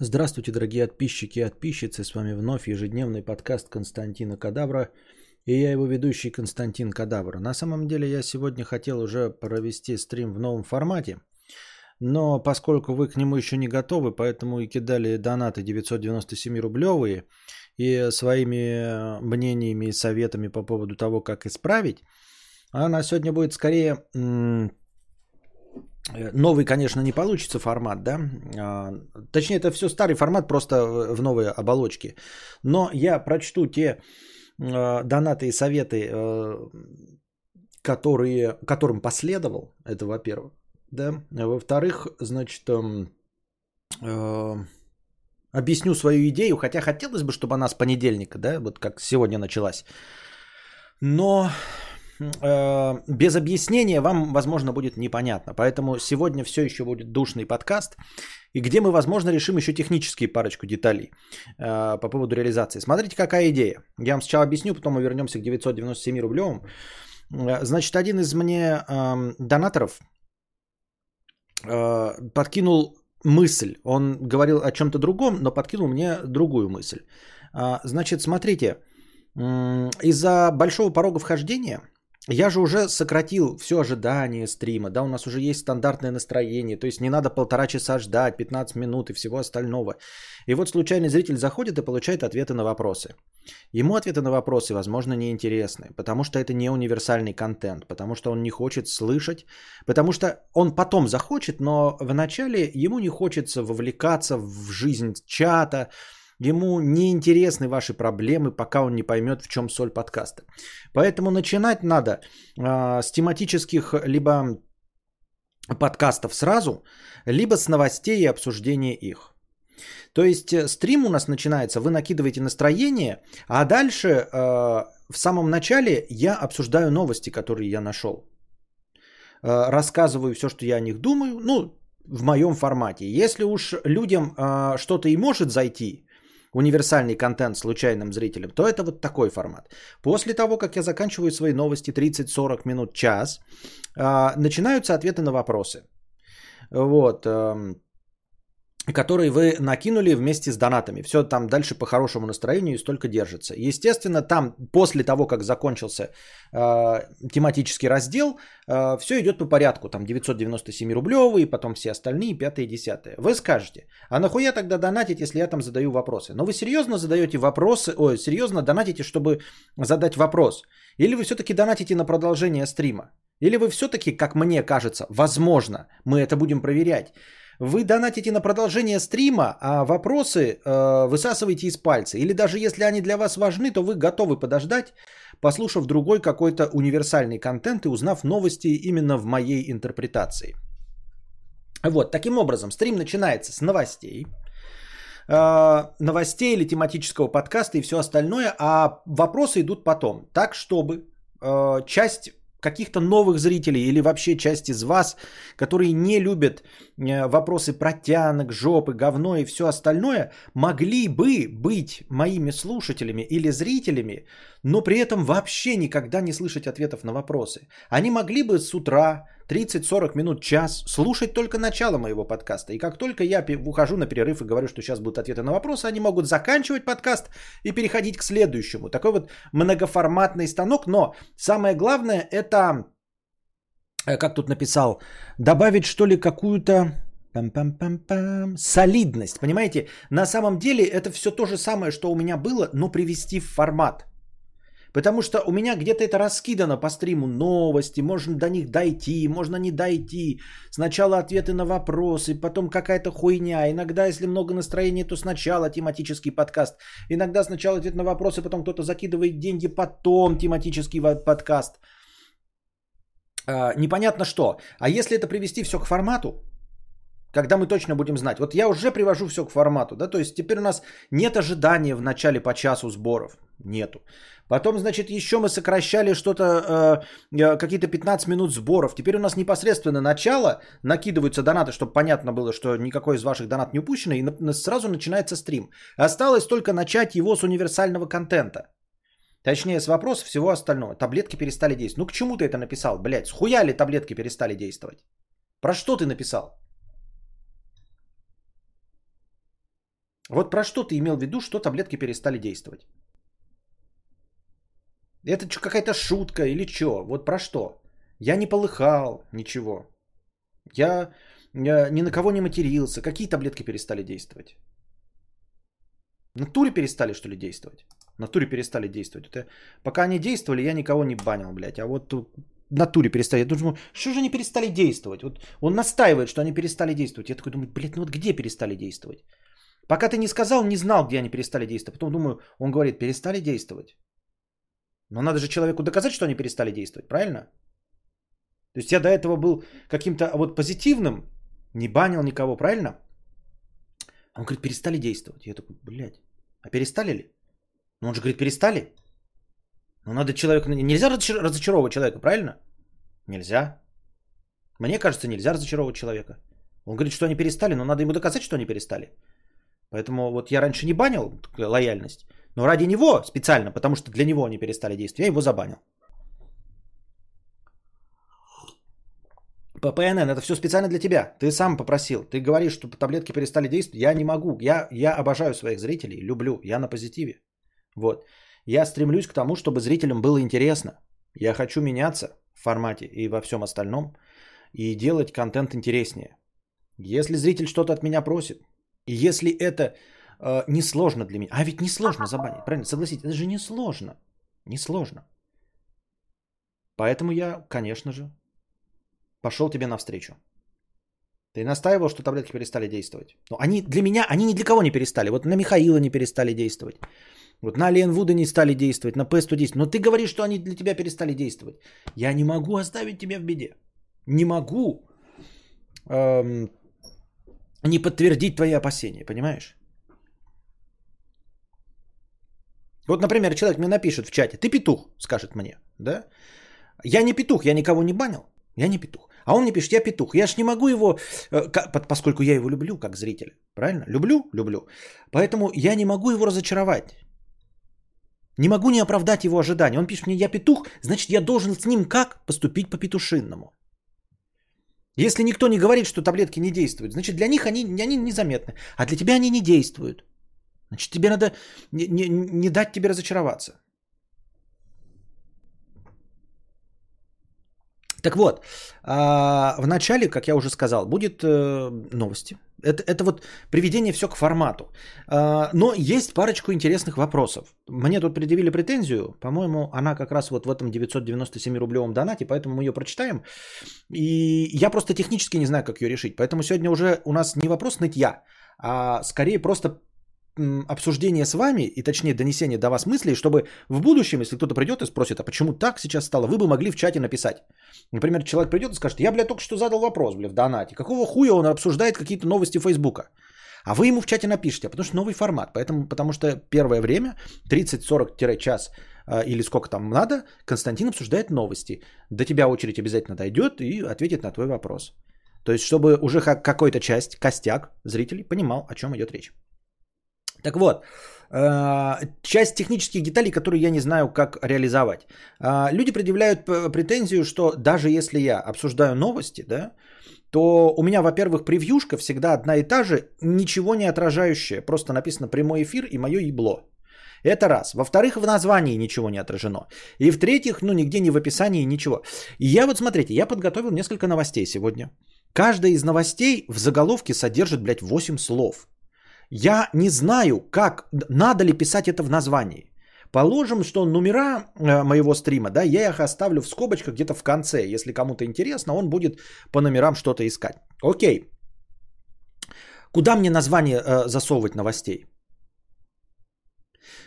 Здравствуйте, дорогие подписчики и подписчицы. С вами вновь ежедневный подкаст Константина Кадавра. И я его ведущий Константин Кадавр. На самом деле я сегодня хотел уже провести стрим в новом формате. Но поскольку вы к нему еще не готовы, поэтому и кидали донаты 997 рублевые и своими мнениями и советами по поводу того, как исправить, она сегодня будет скорее Э, новый, конечно, не получится формат, да. А, точнее, это все старый формат, просто в новой оболочке. Но я прочту те а, донаты и советы, э, которые, которым последовал. Это во-первых. Да. А во-вторых, значит, эм, э, объясню свою идею, хотя хотелось бы, чтобы она с понедельника, да, вот как сегодня началась. Но э, без объяснения вам, возможно, будет непонятно. Поэтому сегодня все еще будет душный подкаст, и где мы, возможно, решим еще технические парочку деталей э, по поводу реализации. Смотрите, какая идея. Я вам сначала объясню, потом мы вернемся к 997 рублевым. Э, значит, один из мне э, донаторов подкинул мысль. Он говорил о чем-то другом, но подкинул мне другую мысль. Значит, смотрите, из-за большого порога вхождения я же уже сократил все ожидание стрима, да, у нас уже есть стандартное настроение, то есть не надо полтора часа ждать, 15 минут и всего остального. И вот случайный зритель заходит и получает ответы на вопросы. Ему ответы на вопросы, возможно, не интересны, потому что это не универсальный контент, потому что он не хочет слышать, потому что он потом захочет, но вначале ему не хочется вовлекаться в жизнь чата, Ему не интересны ваши проблемы, пока он не поймет, в чем соль подкаста. Поэтому начинать надо э, с тематических либо подкастов сразу, либо с новостей и обсуждения их. То есть э, стрим у нас начинается, вы накидываете настроение, а дальше э, в самом начале я обсуждаю новости, которые я нашел. Э, рассказываю все, что я о них думаю, ну, в моем формате. Если уж людям э, что-то и может зайти, универсальный контент случайным зрителям, то это вот такой формат. После того, как я заканчиваю свои новости 30-40 минут, час, а, начинаются ответы на вопросы. Вот который вы накинули вместе с донатами. Все там дальше по хорошему настроению и столько держится. Естественно, там после того, как закончился э, тематический раздел, э, все идет по порядку. Там 997 рублевые, потом все остальные, пятые, десятые. Вы скажете, а нахуя тогда донатить, если я там задаю вопросы? Но вы серьезно задаете вопросы, ой, серьезно донатите, чтобы задать вопрос? Или вы все-таки донатите на продолжение стрима? Или вы все-таки, как мне кажется, возможно, мы это будем проверять, вы донатите на продолжение стрима, а вопросы э, высасываете из пальца. Или даже если они для вас важны, то вы готовы подождать, послушав другой какой-то универсальный контент и узнав новости именно в моей интерпретации. Вот, таким образом, стрим начинается с новостей, э, новостей или тематического подкаста и все остальное, а вопросы идут потом. Так, чтобы э, часть каких-то новых зрителей или вообще часть из вас, которые не любят э, вопросы протянок, жопы, говно и все остальное, могли бы быть моими слушателями или зрителями, но при этом вообще никогда не слышать ответов на вопросы. Они могли бы с утра 30-40 минут, час слушать только начало моего подкаста. И как только я ухожу на перерыв и говорю, что сейчас будут ответы на вопросы, они могут заканчивать подкаст и переходить к следующему. Такой вот многоформатный станок. Но самое главное это, э, как тут написал, добавить что ли какую-то Пам-пам-пам-пам. Солидность, понимаете? На самом деле это все то же самое, что у меня было, но привести в формат. Потому что у меня где-то это раскидано по стриму новости, можно до них дойти, можно не дойти. Сначала ответы на вопросы, потом какая-то хуйня. Иногда, если много настроения, то сначала тематический подкаст. Иногда сначала ответ на вопросы, потом кто-то закидывает деньги, потом тематический подкаст. А, непонятно что. А если это привести все к формату, когда мы точно будем знать. Вот я уже привожу все к формату, да, то есть теперь у нас нет ожидания в начале по часу сборов, нету. Потом, значит, еще мы сокращали что-то, э, э какие-то 15 минут сборов. Теперь у нас непосредственно начало, накидываются донаты, чтобы понятно было, что никакой из ваших донат не упущено, и сразу начинается стрим. Осталось только начать его с универсального контента. Точнее, с вопросов всего остального. Таблетки перестали действовать. Ну к чему ты это написал, блядь? Схуя ли таблетки перестали действовать? Про что ты написал? Вот про что ты имел в виду, что таблетки перестали действовать? Это что, какая-то шутка или что? Вот про что? Я не полыхал, ничего. Я, я ни на кого не матерился. Какие таблетки перестали действовать? На туре перестали, что ли, действовать? На туре перестали действовать. Это, пока они действовали, я никого не банил, блядь. А вот на туре перестали. Я думаю, что же они перестали действовать? Вот он настаивает, что они перестали действовать. Я такой думаю, блядь, ну вот где перестали действовать? Пока ты не сказал, не знал, где они перестали действовать. Потом думаю, он говорит, перестали действовать. Но надо же человеку доказать, что они перестали действовать, правильно? То есть я до этого был каким-то вот позитивным, не банил никого, правильно? Он говорит, перестали действовать. Я такой, блядь, а перестали ли? Ну он же говорит, перестали. Ну надо человека... Нельзя разочаровывать человека, правильно? Нельзя. Мне кажется, нельзя разочаровывать человека. Он говорит, что они перестали, но надо ему доказать, что они перестали. Поэтому вот я раньше не банил лояльность, но ради него специально, потому что для него они перестали действовать, я его забанил. ППНН, это все специально для тебя. Ты сам попросил. Ты говоришь, что таблетки перестали действовать. Я не могу. Я, я обожаю своих зрителей, люблю. Я на позитиве. Вот. Я стремлюсь к тому, чтобы зрителям было интересно. Я хочу меняться в формате и во всем остальном. И делать контент интереснее. Если зритель что-то от меня просит, и если это э, несложно для меня, а ведь несложно забанить, правильно? Согласитесь, это же несложно. Несложно. Поэтому я, конечно же, пошел тебе навстречу. Ты настаивал, что таблетки перестали действовать. Но они для меня, они ни для кого не перестали. Вот на Михаила не перестали действовать. Вот на Алиен Вуда не стали действовать, на P110. Но ты говоришь, что они для тебя перестали действовать. Я не могу оставить тебя в беде. Не могу эм, не подтвердить твои опасения, понимаешь? Вот, например, человек мне напишет в чате, ты петух, скажет мне, да? Я не петух, я никого не банил, я не петух. А он мне пишет, я петух. Я ж не могу его, э, поскольку я его люблю как зритель, правильно? Люблю, люблю. Поэтому я не могу его разочаровать. Не могу не оправдать его ожидания. Он пишет мне, я петух, значит, я должен с ним как поступить по петушинному. Если никто не говорит, что таблетки не действуют, значит, для них они, они незаметны. А для тебя они не действуют. Значит, тебе надо не, не, не дать тебе разочароваться. Так вот, а, в начале, как я уже сказал, будет э, новости. Это, это вот приведение все к формату. А, но есть парочку интересных вопросов. Мне тут предъявили претензию. По-моему, она как раз вот в этом 997-рублевом донате, поэтому мы ее прочитаем. И я просто технически не знаю, как ее решить. Поэтому сегодня уже у нас не вопрос нытья, а скорее просто обсуждение с вами, и точнее донесение до вас мыслей, чтобы в будущем, если кто-то придет и спросит, а почему так сейчас стало, вы бы могли в чате написать. Например, человек придет и скажет, я, бля, только что задал вопрос, бля, в донате. Какого хуя он обсуждает какие-то новости Фейсбука? А вы ему в чате напишите, а потому что новый формат. Поэтому, потому что первое время, 30-40-час а, или сколько там надо, Константин обсуждает новости. До тебя очередь обязательно дойдет и ответит на твой вопрос. То есть, чтобы уже какой-то часть, костяк зрителей понимал, о чем идет речь. Так вот, э, часть технических деталей, которые я не знаю, как реализовать. Э, люди предъявляют претензию, что даже если я обсуждаю новости, да, то у меня, во-первых, превьюшка всегда одна и та же, ничего не отражающая. Просто написано прямой эфир и мое ебло. Это раз. Во-вторых, в названии ничего не отражено. И в-третьих, ну нигде не в описании ничего. И я вот, смотрите, я подготовил несколько новостей сегодня. Каждая из новостей в заголовке содержит, блядь, 8 слов. Я не знаю, как, надо ли писать это в названии. Положим, что номера э, моего стрима, да, я их оставлю в скобочках где-то в конце. Если кому-то интересно, он будет по номерам что-то искать. Окей. Куда мне название э, засовывать новостей?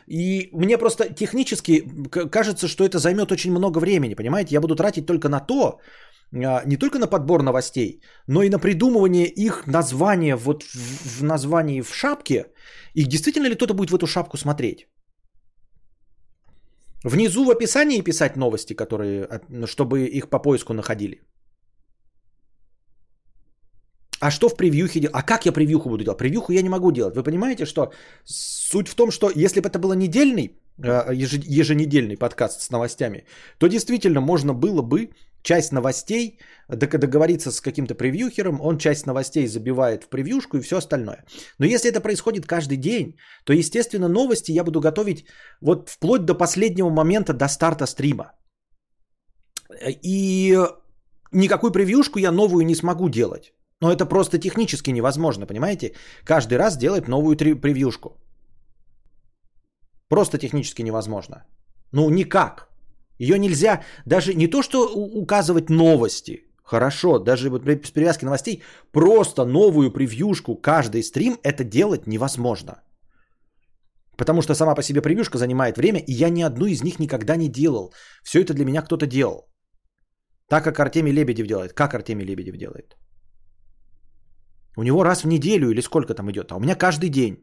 И мне просто технически кажется, что это займет очень много времени, понимаете? Я буду тратить только на то, не только на подбор новостей, но и на придумывание их названия вот в, в названии в шапке. И действительно ли кто-то будет в эту шапку смотреть? Внизу в описании писать новости, которые, чтобы их по поиску находили. А что в превьюхе делать? А как я превьюху буду делать? Превьюху я не могу делать. Вы понимаете, что суть в том, что если бы это было недельный, а, еженедельный подкаст с новостями, то действительно можно было бы часть новостей, договориться с каким-то превьюхером, он часть новостей забивает в превьюшку и все остальное. Но если это происходит каждый день, то, естественно, новости я буду готовить вот вплоть до последнего момента, до старта стрима. И никакую превьюшку я новую не смогу делать. Но это просто технически невозможно, понимаете? Каждый раз делать новую превьюшку. Просто технически невозможно. Ну, никак. Ее нельзя даже не то, что указывать новости. Хорошо, даже вот с привязки новостей, просто новую превьюшку каждый стрим это делать невозможно. Потому что сама по себе превьюшка занимает время, и я ни одну из них никогда не делал. Все это для меня кто-то делал. Так как Артемий Лебедев делает. Как Артемий Лебедев делает? У него раз в неделю или сколько там идет, а у меня каждый день.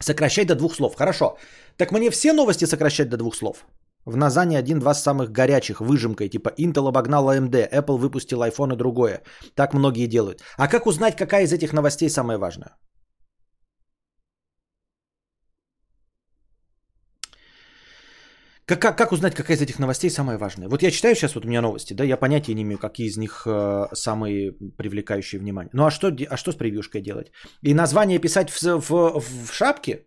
Сокращать до двух слов. Хорошо. Так мне все новости сокращать до двух слов? В Назане один-два самых горячих выжимкой, типа Intel обогнал AMD, Apple выпустил iPhone и другое. Так многие делают. А как узнать, какая из этих новостей самая важная? Как, как, как узнать, какая из этих новостей самая важная? Вот я читаю сейчас, вот у меня новости, да, я понятия не имею, какие из них э, самые привлекающие внимание. Ну а что, а что с превьюшкой делать? И название писать в, в, в шапке?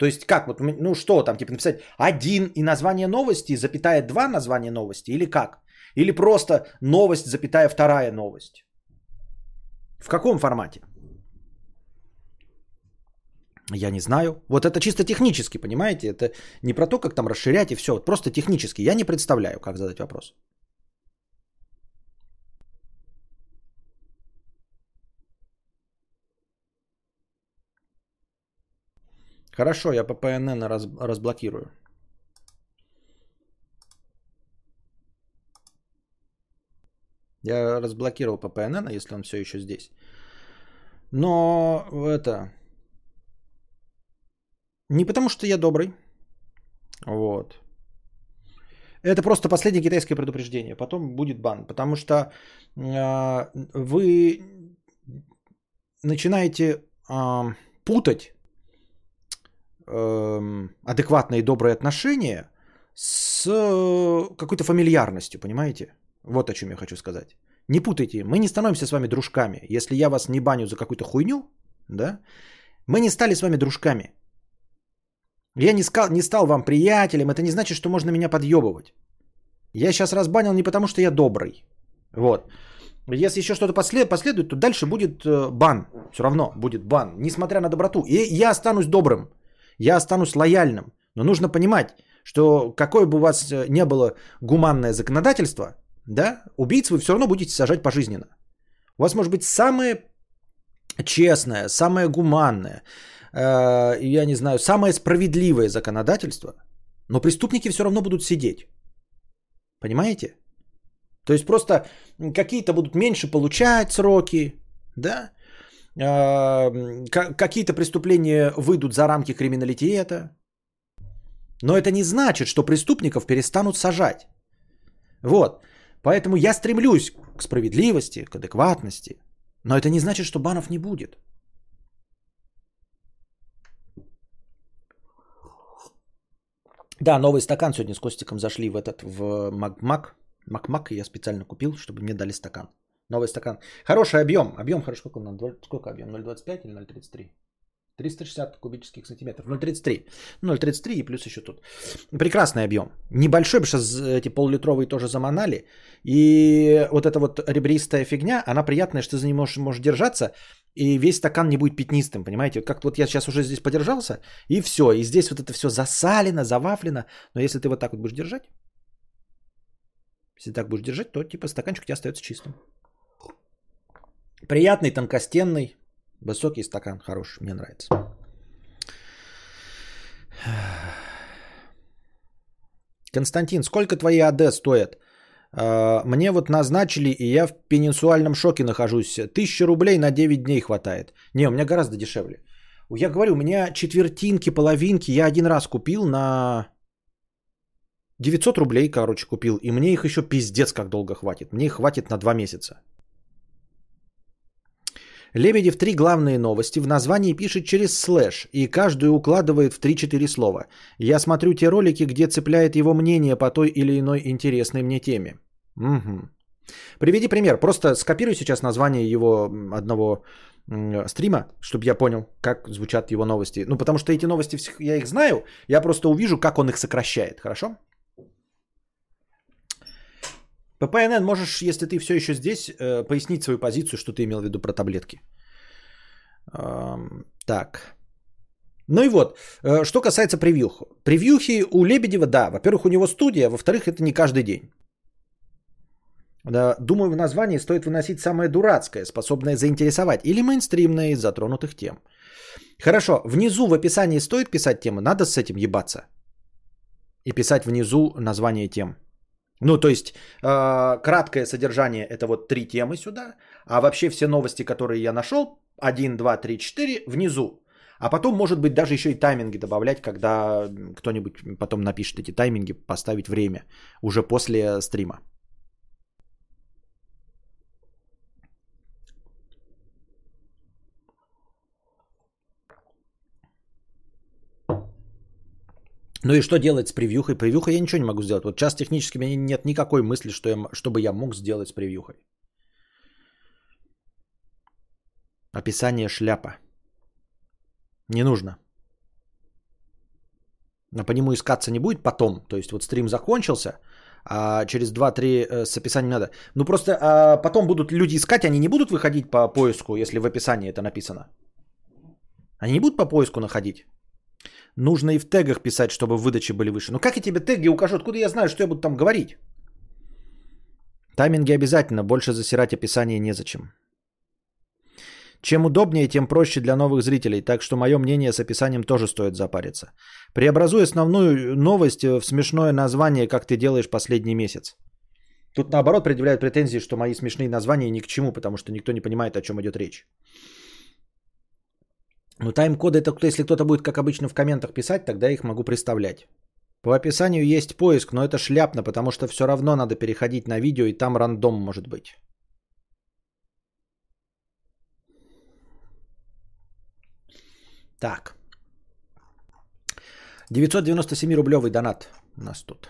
То есть как, вот, ну что там, типа написать один и название новости, запятая два названия новости, или как? Или просто новость, запятая вторая новость? В каком формате? Я не знаю. Вот это чисто технически, понимаете? Это не про то, как там расширять и все. Вот просто технически. Я не представляю, как задать вопрос. Хорошо, я по ПНН раз, разблокирую. Я разблокировал по ПНН, если он все еще здесь. Но это... Не потому, что я добрый. Вот. Это просто последнее китайское предупреждение. Потом будет бан. Потому что э, вы начинаете э, путать э, адекватное и доброе отношение с какой-то фамильярностью, понимаете? Вот о чем я хочу сказать. Не путайте, мы не становимся с вами дружками. Если я вас не баню за какую-то хуйню, да, мы не стали с вами дружками. Я не, скал, не стал вам приятелем, это не значит, что можно меня подъебывать. Я сейчас разбанил не потому, что я добрый. Вот. Если еще что-то послед, последует, то дальше будет э, бан. Все равно будет бан, несмотря на доброту. И я останусь добрым. Я останусь лояльным. Но нужно понимать, что какое бы у вас э, не было гуманное законодательство, да, убийц вы все равно будете сажать пожизненно. У вас может быть самое честное, самое гуманное, Э, я не знаю, самое справедливое законодательство, но преступники все равно будут сидеть. Понимаете? То есть просто какие-то будут меньше получать сроки, да? Какие-то преступления выйдут за рамки криминалитета. Но это не значит, что преступников перестанут сажать. Вот. Поэтому я стремлюсь к справедливости, к адекватности. Но это не значит, что банов не будет. Да, новый стакан сегодня с Костиком зашли в этот, в Макмак. Макмак я специально купил, чтобы мне дали стакан. Новый стакан. Хороший объем. Объем хорошо. Сколько, он, сколько объем? 0,25 или 0,33? 360 кубических сантиметров. 0,33. 0,33 и плюс еще тут. Прекрасный объем. Небольшой, потому что эти пол-литровые тоже заманали. И вот эта вот ребристая фигня, она приятная, что ты за ней можешь, можешь держаться и весь стакан не будет пятнистым, понимаете? Как вот я сейчас уже здесь подержался, и все, и здесь вот это все засалено, завафлено, но если ты вот так вот будешь держать, если так будешь держать, то типа стаканчик у тебя остается чистым. Приятный, тонкостенный, высокий стакан, хороший, мне нравится. Константин, сколько твои АД стоят? А, мне вот назначили, и я в пенинсуальном шоке нахожусь. Тысяча рублей на 9 дней хватает. Не, у меня гораздо дешевле. Я говорю, у меня четвертинки, половинки я один раз купил на 900 рублей, короче, купил. И мне их еще пиздец как долго хватит. Мне их хватит на 2 месяца. Лебедев три главные новости в названии пишет через слэш и каждую укладывает в 3-4 слова. Я смотрю те ролики, где цепляет его мнение по той или иной интересной мне теме. Угу. Приведи пример. Просто скопируй сейчас название его одного стрима, чтобы я понял, как звучат его новости. Ну, потому что эти новости, я их знаю, я просто увижу, как он их сокращает. Хорошо? ППНН, можешь, если ты все еще здесь, э, пояснить свою позицию, что ты имел в виду про таблетки. Так. Ну и вот, э, что касается превьюх. Превьюхи у Лебедева, да, во-первых, у него студия, во-вторых, это не каждый день. Думаю, в названии стоит выносить самое дурацкое, способное заинтересовать, или мейнстримное из затронутых тем. Хорошо, внизу в описании стоит писать темы, надо с этим ебаться. И писать внизу название тем. Ну, то есть, э, краткое содержание это вот три темы сюда, а вообще все новости, которые я нашел, 1, 2, 3, 4 внизу. А потом, может быть, даже еще и тайминги добавлять, когда кто-нибудь потом напишет эти тайминги, поставить время уже после стрима. Ну и что делать с превьюхой? Превьюхой я ничего не могу сделать. Вот сейчас технически у меня нет никакой мысли, что я, чтобы я мог сделать с превьюхой. Описание шляпа. Не нужно. Но по нему искаться не будет потом. То есть вот стрим закончился, а через 2-3 э, с описанием надо. Ну просто а потом будут люди искать, они не будут выходить по поиску, если в описании это написано. Они не будут по поиску находить. Нужно и в тегах писать, чтобы выдачи были выше. Ну как я тебе теги укажу? Откуда я знаю, что я буду там говорить? Тайминги обязательно, больше засирать описание незачем. Чем удобнее, тем проще для новых зрителей, так что мое мнение с описанием тоже стоит запариться. Преобразуй основную новость в смешное название, как ты делаешь последний месяц. Тут наоборот предъявляют претензии, что мои смешные названия ни к чему, потому что никто не понимает, о чем идет речь. Ну, тайм-коды это если кто-то будет, как обычно, в комментах писать, тогда их могу представлять. По описанию есть поиск, но это шляпно, потому что все равно надо переходить на видео, и там рандом может быть. Так. 997 рублевый донат у нас тут.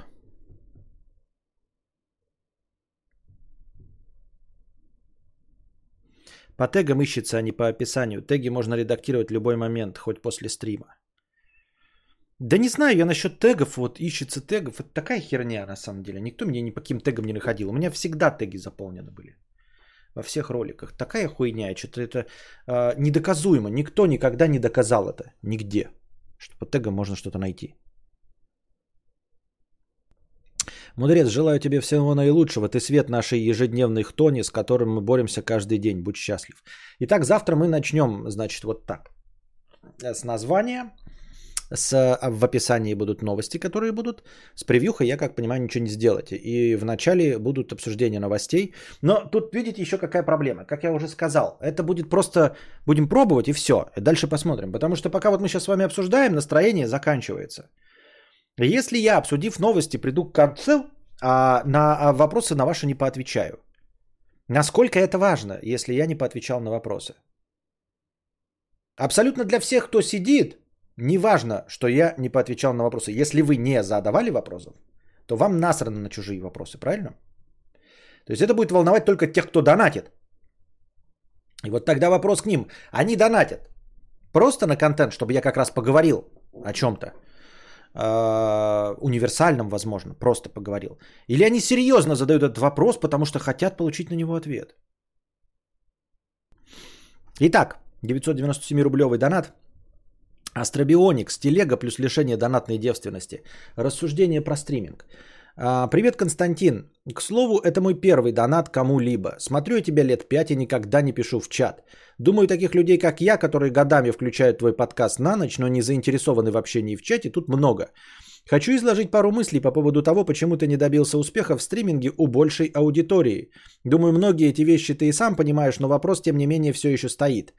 По тегам ищется, а не по описанию. Теги можно редактировать в любой момент, хоть после стрима. Да не знаю, я насчет тегов, вот ищется тегов, это такая херня на самом деле. Никто меня ни по каким тегам не находил. У меня всегда теги заполнены были. Во всех роликах. Такая хуйня, что-то это э, недоказуемо. Никто никогда не доказал это. Нигде. Что по тегам можно что-то найти. Мудрец, желаю тебе всего наилучшего. Ты свет нашей ежедневной хтони, с которым мы боремся каждый день. Будь счастлив. Итак, завтра мы начнем, значит, вот так. С названия. С, в описании будут новости, которые будут. С превьюхой я, как понимаю, ничего не сделать. И в начале будут обсуждения новостей. Но тут видите еще какая проблема. Как я уже сказал, это будет просто... Будем пробовать и все. Дальше посмотрим. Потому что пока вот мы сейчас с вами обсуждаем, настроение заканчивается. Если я, обсудив новости, приду к концу, а на а вопросы на ваши не поотвечаю. Насколько это важно, если я не поотвечал на вопросы? Абсолютно для всех, кто сидит, не важно, что я не поотвечал на вопросы. Если вы не задавали вопросов, то вам насрано на чужие вопросы, правильно? То есть это будет волновать только тех, кто донатит. И вот тогда вопрос к ним. Они донатят просто на контент, чтобы я как раз поговорил о чем-то э, универсальном, возможно, просто поговорил. Или они серьезно задают этот вопрос, потому что хотят получить на него ответ. Итак, 997-рублевый донат. Астробионикс, телега плюс лишение донатной девственности. Рассуждение про стриминг. А, привет, Константин. К слову, это мой первый донат кому-либо. Смотрю я тебя лет пять и никогда не пишу в чат. Думаю, таких людей, как я, которые годами включают твой подкаст на ночь, но не заинтересованы в общении в чате, тут много. Хочу изложить пару мыслей по поводу того, почему ты не добился успеха в стриминге у большей аудитории. Думаю, многие эти вещи ты и сам понимаешь, но вопрос, тем не менее, все еще стоит.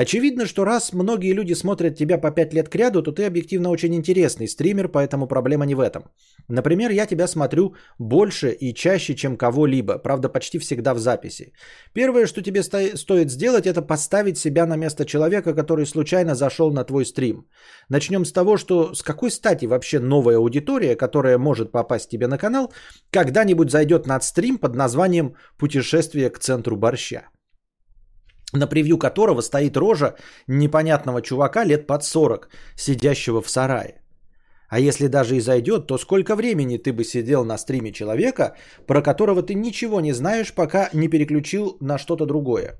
Очевидно, что раз многие люди смотрят тебя по 5 лет к ряду, то ты объективно очень интересный стример, поэтому проблема не в этом. Например, я тебя смотрю больше и чаще, чем кого-либо, правда почти всегда в записи. Первое, что тебе сто- стоит сделать, это поставить себя на место человека, который случайно зашел на твой стрим. Начнем с того, что с какой стати вообще новая аудитория, которая может попасть тебе на канал, когда-нибудь зайдет на стрим под названием «Путешествие к центру борща» на превью которого стоит рожа непонятного чувака лет под 40, сидящего в сарае. А если даже и зайдет, то сколько времени ты бы сидел на стриме человека, про которого ты ничего не знаешь, пока не переключил на что-то другое?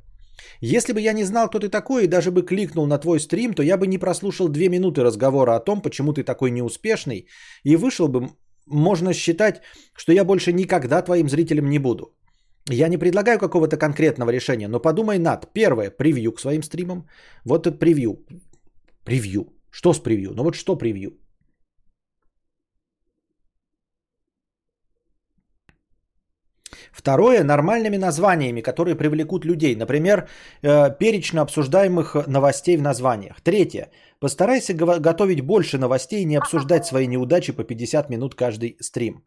Если бы я не знал, кто ты такой, и даже бы кликнул на твой стрим, то я бы не прослушал две минуты разговора о том, почему ты такой неуспешный, и вышел бы, можно считать, что я больше никогда твоим зрителем не буду. Я не предлагаю какого-то конкретного решения, но подумай над. Первое, превью к своим стримам. Вот это превью. Превью. Что с превью? Ну вот что превью? Второе, нормальными названиями, которые привлекут людей. Например, э, перечно обсуждаемых новостей в названиях. Третье, постарайся готовить больше новостей и не обсуждать свои неудачи по 50 минут каждый стрим.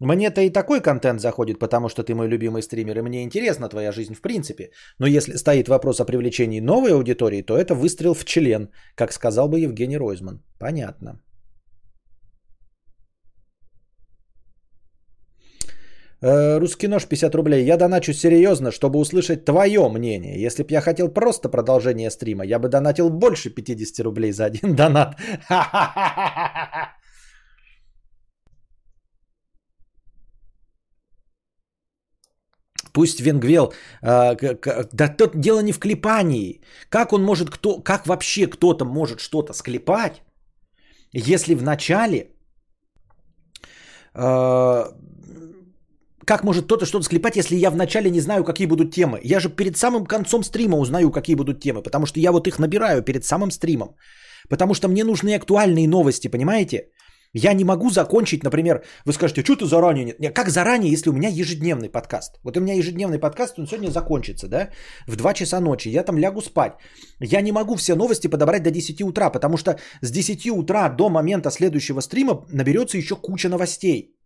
Мне-то и такой контент заходит, потому что ты мой любимый стример, и мне интересна твоя жизнь в принципе. Но если стоит вопрос о привлечении новой аудитории, то это выстрел в член, как сказал бы Евгений Ройзман. Понятно. Э, русский нож 50 рублей. Я доначу серьезно, чтобы услышать твое мнение. Если бы я хотел просто продолжение стрима, я бы донатил больше 50 рублей за один донат. Пусть Венгвел, э, да тут дело не в клепании. Как он может, кто, как вообще кто-то может что-то склепать, если в начале, э, как может кто-то что-то склепать, если я вначале не знаю, какие будут темы? Я же перед самым концом стрима узнаю, какие будут темы, потому что я вот их набираю перед самым стримом. Потому что мне нужны актуальные новости, понимаете? Я не могу закончить, например, вы скажете, что ты заранее нет? Нет, как заранее, если у меня ежедневный подкаст? Вот у меня ежедневный подкаст, он сегодня закончится, да, в 2 часа ночи, я там лягу спать. Я не могу все новости подобрать до 10 утра, потому что с 10 утра до момента следующего стрима наберется еще куча новостей.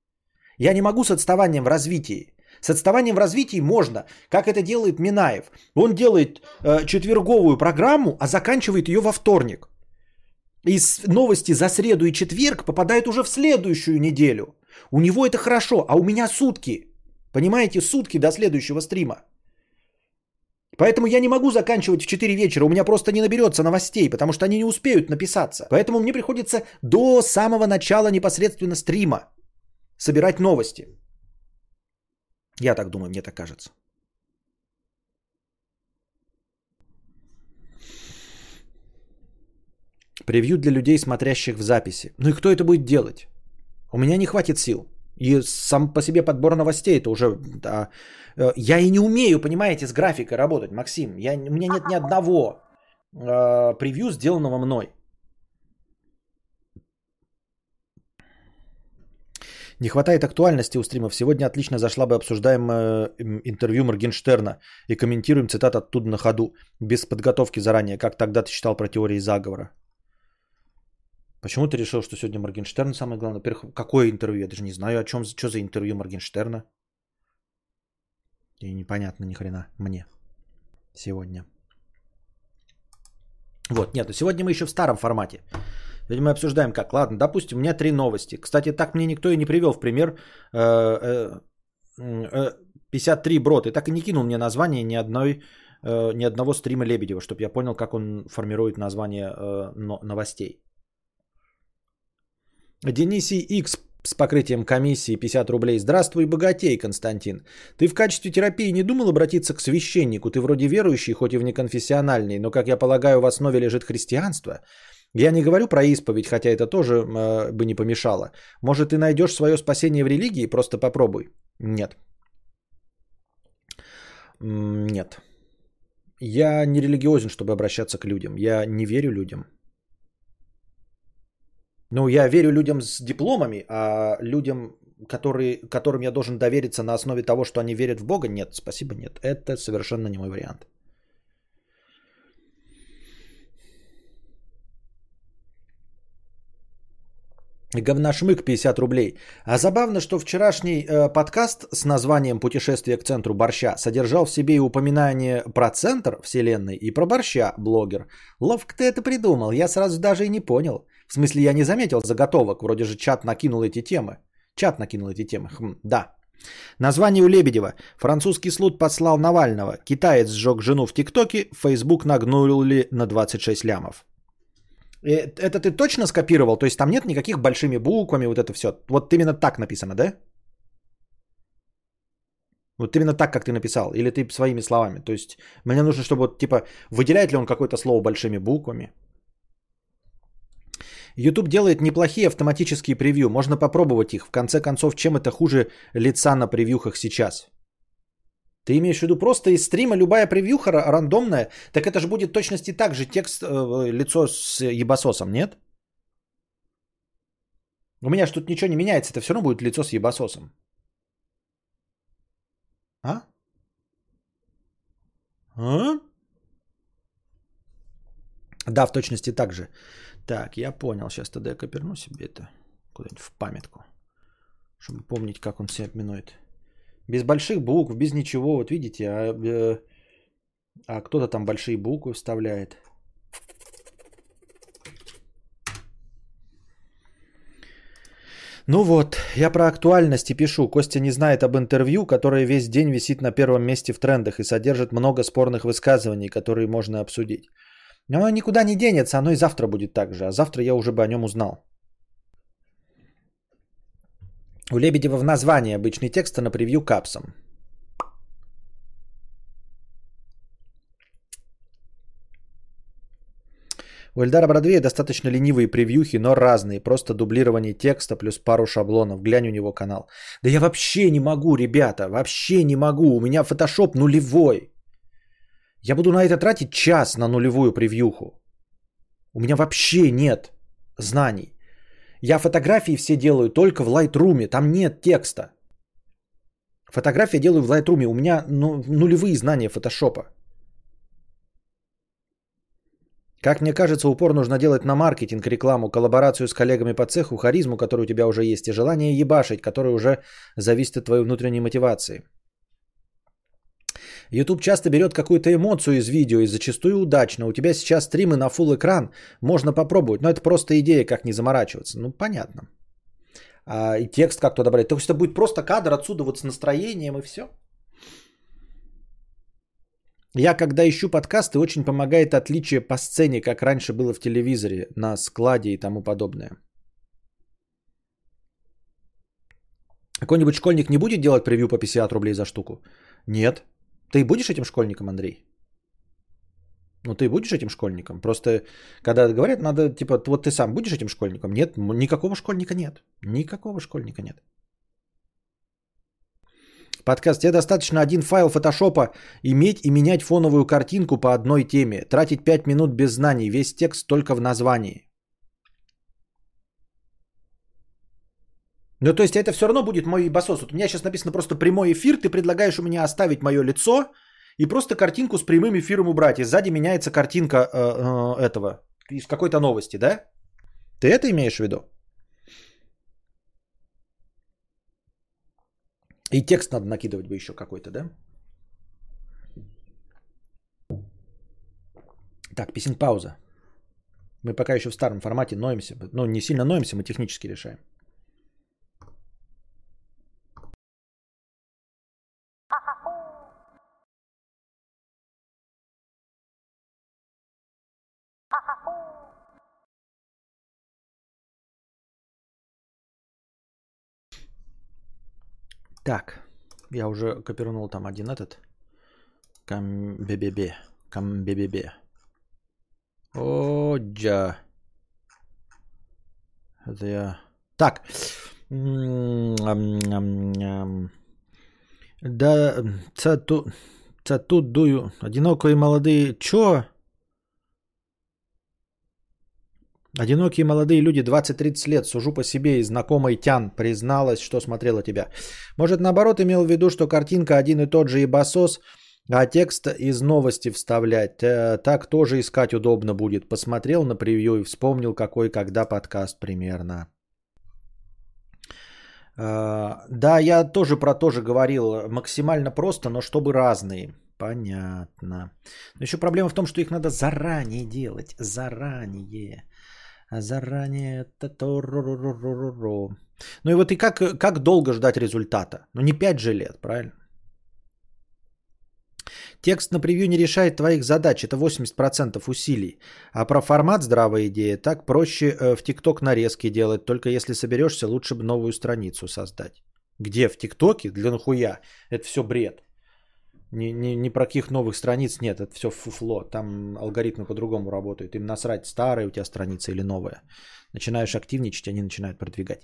Я не могу с отставанием в развитии. С отставанием в развитии можно, как это делает Минаев. Он делает э, четверговую программу, а заканчивает ее во вторник из новости за среду и четверг попадают уже в следующую неделю. У него это хорошо, а у меня сутки. Понимаете, сутки до следующего стрима. Поэтому я не могу заканчивать в 4 вечера, у меня просто не наберется новостей, потому что они не успеют написаться. Поэтому мне приходится до самого начала непосредственно стрима собирать новости. Я так думаю, мне так кажется. Превью для людей, смотрящих в записи. Ну и кто это будет делать? У меня не хватит сил. И сам по себе подбор новостей это уже... Да, э, я и не умею, понимаете, с графикой работать, Максим. Я, у меня нет ни одного э, превью, сделанного мной. Не хватает актуальности у стримов. Сегодня отлично зашла бы обсуждаемое интервью Моргенштерна и комментируем цитат оттуда на ходу, без подготовки заранее, как тогда ты читал про теории заговора. Почему ты решил, что сегодня Моргенштерн самое главное? Во-первых, какое интервью? Я даже не знаю, о чем, что за интервью Моргенштерна. И непонятно ни хрена мне сегодня. Вот, нет, сегодня мы еще в старом формате. Сегодня мы обсуждаем как. Ладно, допустим, у меня три новости. Кстати, так мне никто и не привел в пример. 53 э, э, э, брод. И так и не кинул мне название ни одной ни одного стрима Лебедева, чтобы я понял, как он формирует название новостей. Дениси X с покрытием комиссии 50 рублей. Здравствуй, богатей, Константин. Ты в качестве терапии не думал обратиться к священнику? Ты вроде верующий, хоть и в неконфессиональный, но, как я полагаю, в основе лежит христианство. Я не говорю про исповедь, хотя это тоже э, бы не помешало. Может, ты найдешь свое спасение в религии? Просто попробуй. Нет. Нет. Я не религиозен, чтобы обращаться к людям. Я не верю людям. Ну, я верю людям с дипломами, а людям, которые, которым я должен довериться на основе того, что они верят в Бога, нет, спасибо, нет. Это совершенно не мой вариант. Говнашмык 50 рублей. А забавно, что вчерашний э, подкаст с названием «Путешествие к центру борща» содержал в себе и упоминание про центр вселенной и про борща, блогер. Ловко ты это придумал, я сразу даже и не понял. В смысле, я не заметил заготовок, вроде же чат накинул эти темы. Чат накинул эти темы, хм, да. Название у Лебедева. Французский слуд послал Навального. Китаец сжег жену в ТикТоке, Фейсбук нагнули на 26 лямов. Э, это ты точно скопировал? То есть там нет никаких большими буквами, вот это все. Вот именно так написано, да? Вот именно так, как ты написал. Или ты своими словами. То есть мне нужно, чтобы вот типа выделяет ли он какое-то слово большими буквами. YouTube делает неплохие автоматические превью. Можно попробовать их. В конце концов, чем это хуже лица на превьюхах сейчас? Ты имеешь в виду просто из стрима любая превьюха рандомная, так это же будет точности так же текст, э, лицо с ебасосом, нет? У меня же тут ничего не меняется, это все равно будет лицо с ебасосом. А? А? Да, в точности так же. Так, я понял. Сейчас тогда я коперну себе это куда-нибудь в памятку, чтобы помнить, как он себя минует. Без больших букв, без ничего, вот видите, а, э, а кто-то там большие буквы вставляет. Ну вот, я про актуальности пишу. Костя не знает об интервью, которое весь день висит на первом месте в трендах и содержит много спорных высказываний, которые можно обсудить. Но оно никуда не денется, оно и завтра будет так же. А завтра я уже бы о нем узнал. У Лебедева в названии обычный текст, а на превью капсом. У Эльдара Бродвея достаточно ленивые превьюхи, но разные. Просто дублирование текста плюс пару шаблонов. Глянь у него канал. Да я вообще не могу, ребята. Вообще не могу. У меня фотошоп нулевой. Я буду на это тратить час на нулевую превьюху. У меня вообще нет знаний. Я фотографии все делаю только в Lightroom, там нет текста. Фотографии делаю в Lightroom, у меня ну, нулевые знания фотошопа. Как мне кажется, упор нужно делать на маркетинг, рекламу, коллаборацию с коллегами по цеху, харизму, которая у тебя уже есть, и желание ебашить, которое уже зависит от твоей внутренней мотивации. YouTube часто берет какую-то эмоцию из видео и зачастую удачно. У тебя сейчас стримы на full экран, можно попробовать. Но это просто идея, как не заморачиваться. Ну, понятно. А, и текст как-то добавлять. То есть это будет просто кадр отсюда вот с настроением и все. Я когда ищу подкасты, очень помогает отличие по сцене, как раньше было в телевизоре, на складе и тому подобное. Какой-нибудь школьник не будет делать превью по 50 рублей за штуку? Нет. Ты будешь этим школьником, Андрей? Ну, ты будешь этим школьником? Просто, когда говорят, надо, типа, вот ты сам будешь этим школьником? Нет, никакого школьника нет. Никакого школьника нет. Подкаст. Тебе достаточно один файл фотошопа иметь и менять фоновую картинку по одной теме. Тратить 5 минут без знаний. Весь текст только в названии. Ну, то есть это все равно будет мой ебасос. Вот у меня сейчас написано просто прямой эфир, ты предлагаешь у меня оставить мое лицо и просто картинку с прямым эфиром убрать. И сзади меняется картинка э, э, этого, из какой-то новости, да? Ты это имеешь в виду? И текст надо накидывать бы еще какой-то, да? Так, писинг пауза. Мы пока еще в старом формате ноемся. Ну, не сильно ноемся, мы технически решаем. Так, я уже копирнул там один этот. Камбебебе. Камбебебе. О, джа. Это я... Так. Да, це тут дую. Одинокие молодые. Чё? Одинокие молодые люди 20-30 лет, сужу по себе, и знакомый Тян призналась, что смотрела тебя. Может, наоборот, имел в виду, что картинка один и тот же и басос, а текст из новости вставлять. Э, так тоже искать удобно будет. Посмотрел на превью и вспомнил, какой когда подкаст примерно. А, да, я тоже про то же говорил. Максимально просто, но чтобы разные. Понятно. Но еще проблема в том, что их надо заранее делать. Заранее. А заранее это Ну и вот и как, как долго ждать результата? Ну не 5 же лет, правильно? Текст на превью не решает твоих задач, это 80% усилий. А про формат здравая идея, так проще э, в ТикТок нарезки делать, только если соберешься, лучше бы новую страницу создать. Где? В ТикТоке? Для нахуя? Это все бред. Ни, ни, ни про каких новых страниц нет, это все фуфло. Там алгоритмы по-другому работают. Им насрать, старая у тебя страница или новая. Начинаешь активничать, они начинают продвигать.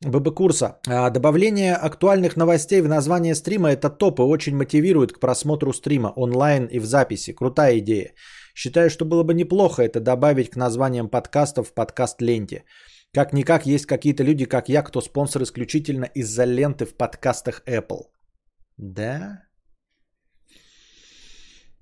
ББ курса. А, добавление актуальных новостей в название стрима это топ и очень мотивирует к просмотру стрима онлайн и в записи. Крутая идея. Считаю, что было бы неплохо это добавить к названиям подкастов в подкаст-ленте. Как-никак есть какие-то люди, как я, кто спонсор исключительно из-за ленты в подкастах Apple. Да?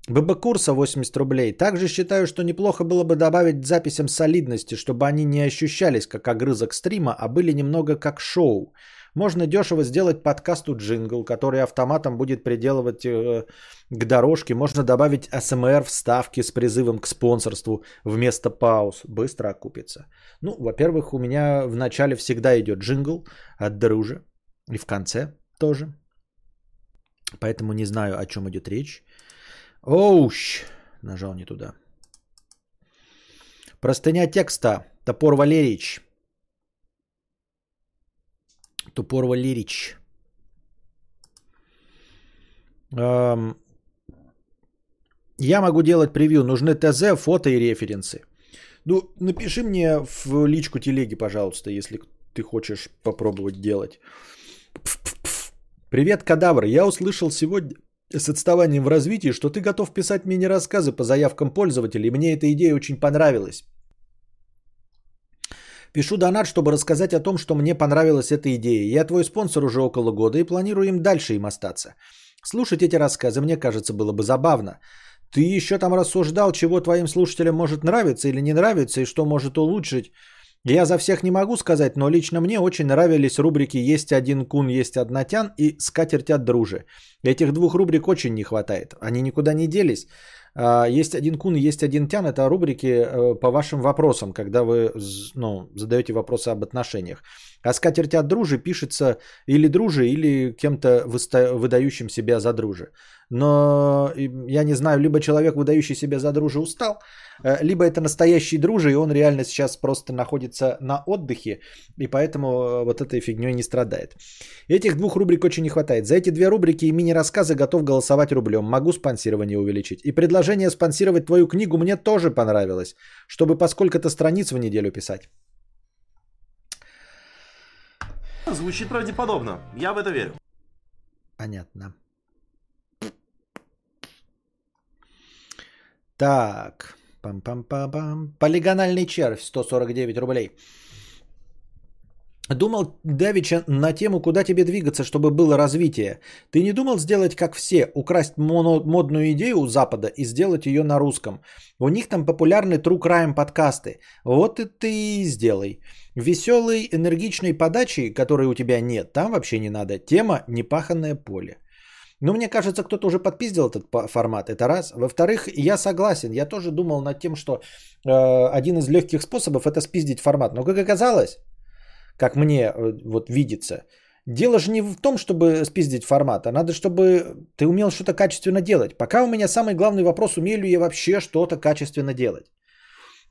ББ курса 80 рублей. Также считаю, что неплохо было бы добавить записям солидности, чтобы они не ощущались как огрызок стрима, а были немного как шоу. Можно дешево сделать подкасту джингл, который автоматом будет приделывать э, к дорожке. Можно добавить СМР вставки с призывом к спонсорству вместо пауз. Быстро окупится. Ну, во-первых, у меня в начале всегда идет джингл от дружи. И в конце тоже. Поэтому не знаю, о чем идет речь. Оуш. Нажал не туда. Простыня текста. Топор Валерич. Топор Валерич. Эм, я могу делать превью. Нужны ТЗ, фото и референсы. Ну, напиши мне в личку телеги, пожалуйста, если ты хочешь попробовать делать. Привет, кадавр. Я услышал сегодня с отставанием в развитии, что ты готов писать мини-рассказы по заявкам пользователей. Мне эта идея очень понравилась. Пишу донат, чтобы рассказать о том, что мне понравилась эта идея. Я твой спонсор уже около года и планирую им дальше им остаться. Слушать эти рассказы, мне кажется, было бы забавно. Ты еще там рассуждал, чего твоим слушателям может нравиться или не нравится, и что может улучшить я за всех не могу сказать, но лично мне очень нравились рубрики «Есть один кун, есть однотян» и «Скатерть от дружи». Этих двух рубрик очень не хватает. Они никуда не делись. А, есть один кун, есть один тян. Это рубрики э, по вашим вопросам, когда вы ну, задаете вопросы об отношениях. А скатерть от дружи пишется или дружи, или кем-то выдающим себя за дружи. Но я не знаю, либо человек, выдающий себя за дружи, устал, э, либо это настоящий дружи, и он реально сейчас просто находится на отдыхе, и поэтому э, вот этой фигней не страдает. Этих двух рубрик очень не хватает. За эти две рубрики и мини-рассказы готов голосовать рублем. Могу спонсирование увеличить. И предложение спонсировать твою книгу мне тоже понравилось, чтобы по сколько-то страниц в неделю писать. Звучит правдеподобно. Я в это верю. Понятно. Так. Пам-пам-пам-пам. Полигональный червь. 149 рублей. Думал, Давича, на тему, куда тебе двигаться, чтобы было развитие. Ты не думал сделать как все, украсть модную идею у Запада и сделать ее на русском? У них там популярны true crime подкасты. Вот и ты и сделай. Веселой, энергичной подачи, которой у тебя нет, там вообще не надо. Тема «Непаханное поле». Ну, мне кажется, кто-то уже подпиздил этот формат, это раз. Во-вторых, я согласен, я тоже думал над тем, что э, один из легких способов это спиздить формат. Но как оказалось, как мне э, вот видится, дело же не в том, чтобы спиздить формат, а надо, чтобы ты умел что-то качественно делать. Пока у меня самый главный вопрос, умею ли я вообще что-то качественно делать.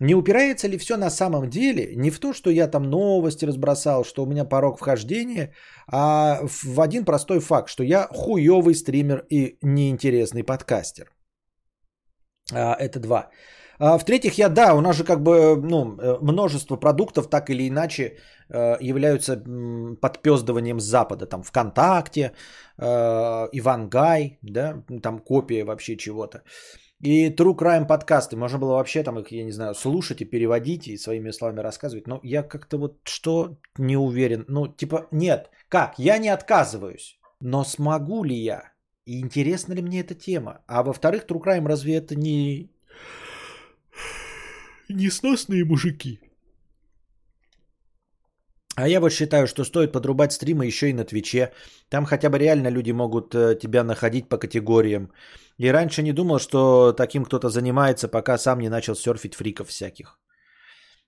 Не упирается ли все на самом деле не в то, что я там новости разбросал, что у меня порог вхождения, а в один простой факт, что я хуевый стример и неинтересный подкастер. А, это два. А, в-третьих, я, да, у нас же как бы ну, э, множество продуктов так или иначе э, являются подпездыванием с Запада. Там ВКонтакте, э, Ивангай, да, там копия вообще чего-то. И True Crime подкасты. Можно было вообще там их, я не знаю, слушать и переводить и своими словами рассказывать. Но я как-то вот что не уверен. Ну, типа, нет. Как? Я не отказываюсь. Но смогу ли я? И интересна ли мне эта тема? А во-вторых, True Crime разве это не... Несносные мужики? А я вот считаю, что стоит подрубать стримы еще и на Твиче. Там хотя бы реально люди могут э, тебя находить по категориям. И раньше не думал, что таким кто-то занимается, пока сам не начал серфить фриков всяких.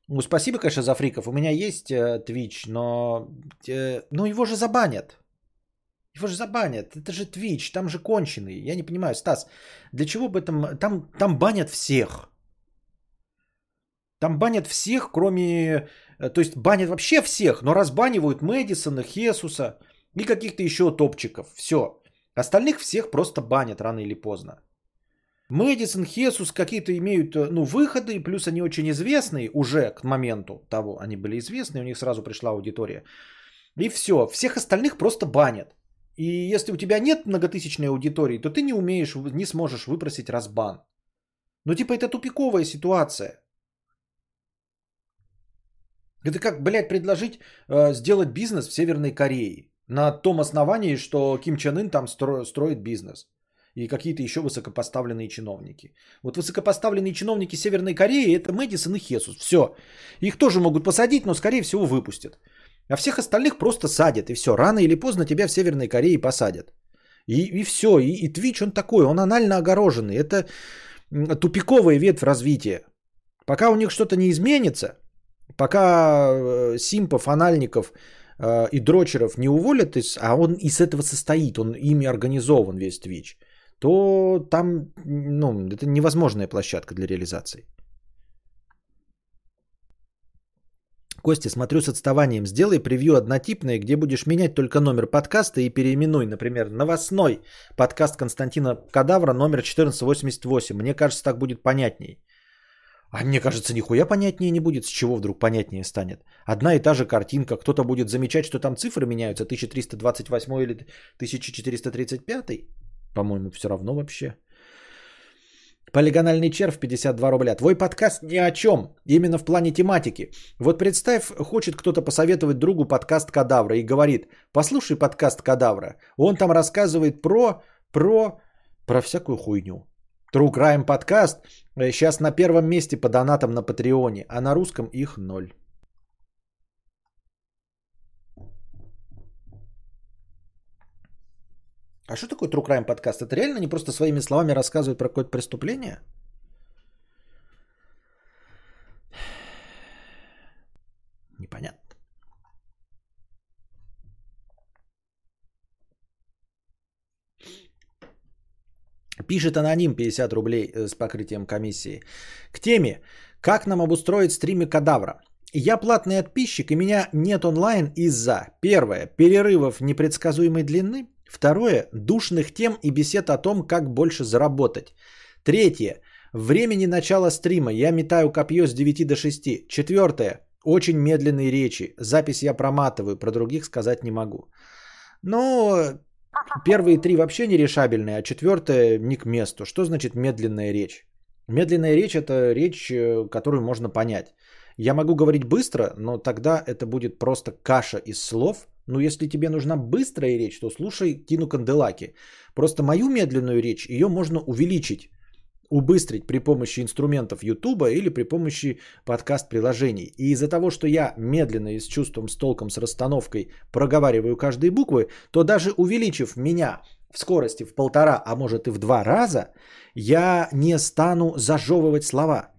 Ну, спасибо, конечно, за фриков. У меня есть Twitch, но э, ну, его же забанят. Его же забанят. Это же Twitch, там же конченый. Я не понимаю, Стас, для чего бы этом... Там, там банят всех. Там банят всех, кроме... э, То есть банят вообще всех, но разбанивают Мэдисона, Хесуса и каких-то еще топчиков. Все. Остальных всех просто банят рано или поздно. Мэдисон, Хесус какие-то имеют э, ну, выходы, плюс они очень известные уже к моменту того. Они были известны, у них сразу пришла аудитория. И все. Всех остальных просто банят. И если у тебя нет многотысячной аудитории, то ты не умеешь, не сможешь выпросить разбан. Ну, типа, это тупиковая ситуация. Это как, блядь, предложить э, сделать бизнес в Северной Корее. На том основании, что Ким Чен Ын там стро, строит бизнес. И какие-то еще высокопоставленные чиновники. Вот высокопоставленные чиновники Северной Кореи это Мэдисон и Хесус. Все. Их тоже могут посадить, но скорее всего выпустят. А всех остальных просто садят. И все. Рано или поздно тебя в Северной Корее посадят. И, и все. И, и Twitch он такой. Он анально огороженный. Это тупиковая ветвь развития. Пока у них что-то не изменится, пока э, симпов, анальников э, и дрочеров не уволят, а он из этого состоит, он ими организован весь Twitch, то там ну, это невозможная площадка для реализации. Костя, смотрю с отставанием. Сделай превью однотипное, где будешь менять только номер подкаста и переименуй, например, новостной подкаст Константина Кадавра номер 1488. Мне кажется, так будет понятней. А мне кажется, нихуя понятнее не будет. С чего вдруг понятнее станет? Одна и та же картинка. Кто-то будет замечать, что там цифры меняются. 1328 или 1435? По-моему, все равно вообще. Полигональный червь 52 рубля. Твой подкаст ни о чем. Именно в плане тематики. Вот представь, хочет кто-то посоветовать другу подкаст Кадавра и говорит, послушай подкаст Кадавра. Он там рассказывает про, про, про всякую хуйню. True Crime подкаст сейчас на первом месте по донатам на Патреоне, а на русском их ноль. А что такое True Crime подкаст? Это реально они просто своими словами рассказывают про какое-то преступление? Непонятно. Пишет аноним 50 рублей э, с покрытием комиссии. К теме. Как нам обустроить стримы кадавра? Я платный подписчик, и меня нет онлайн из-за первое перерывов непредсказуемой длины, второе душных тем и бесед о том, как больше заработать. Третье времени начала стрима я метаю копье с 9 до 6. Четвертое очень медленные речи. Запись я проматываю, про других сказать не могу. Но Первые три вообще нерешабельные, а четвертое не к месту. Что значит медленная речь? Медленная речь – это речь, э, которую можно понять. Я могу говорить быстро, но тогда это будет просто каша из слов. Но если тебе нужна быстрая речь, то слушай Тину Канделаки. Просто мою медленную речь, ее можно увеличить убыстрить при помощи инструментов YouTube или при помощи подкаст-приложений. И из-за того, что я медленно и с чувством, с толком, с расстановкой проговариваю каждые буквы, то даже увеличив меня в скорости в полтора, а может и в два раза, я не стану зажевывать слова.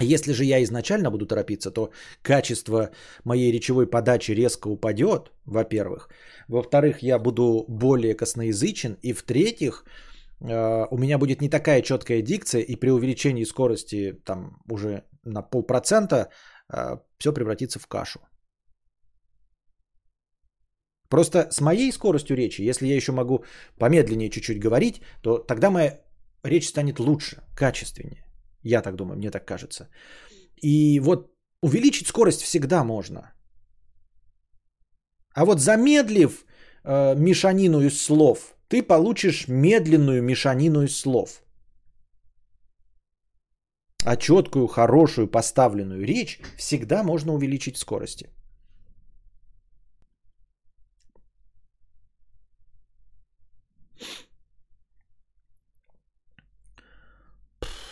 Если же я изначально буду торопиться, то качество моей речевой подачи резко упадет, во-первых. Во-вторых, я буду более косноязычен. И в-третьих, у меня будет не такая четкая дикция, и при увеличении скорости там уже на полпроцента э, все превратится в кашу. Просто с моей скоростью речи, если я еще могу помедленнее чуть-чуть говорить, то тогда моя речь станет лучше, качественнее. Я так думаю, мне так кажется. И вот увеличить скорость всегда можно. А вот замедлив э, мешанину из слов – ты получишь медленную мешанину из слов. А четкую, хорошую, поставленную речь всегда можно увеличить скорости.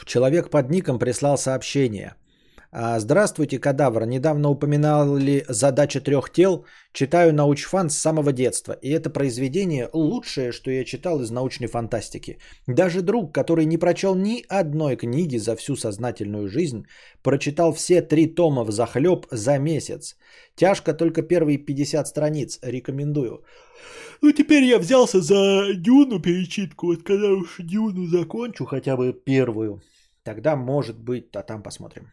Человек под ником прислал сообщение. А, Здравствуйте, кадавр. Недавно упоминали задача трех тел. Читаю научфан с самого детства. И это произведение лучшее, что я читал из научной фантастики. Даже друг, который не прочел ни одной книги за всю сознательную жизнь, прочитал все три тома в захлеб за месяц. Тяжко только первые 50 страниц. Рекомендую. Ну, теперь я взялся за Дюну перечитку. Вот когда уж Дюну закончу, хотя бы первую, тогда может быть, а там посмотрим.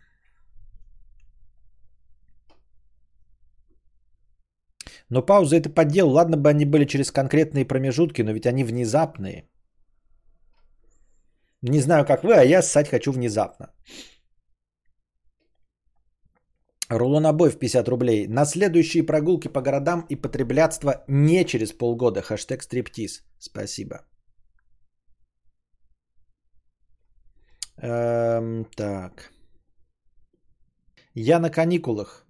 Но пауза это поддел. Ладно бы они были через конкретные промежутки, но ведь они внезапные. Не знаю, как вы, а я ссать хочу внезапно. Рулон обои в 50 рублей. На следующие прогулки по городам и потреблятство не через полгода. Хэштег стриптиз. Спасибо. Эм, так. Я на каникулах.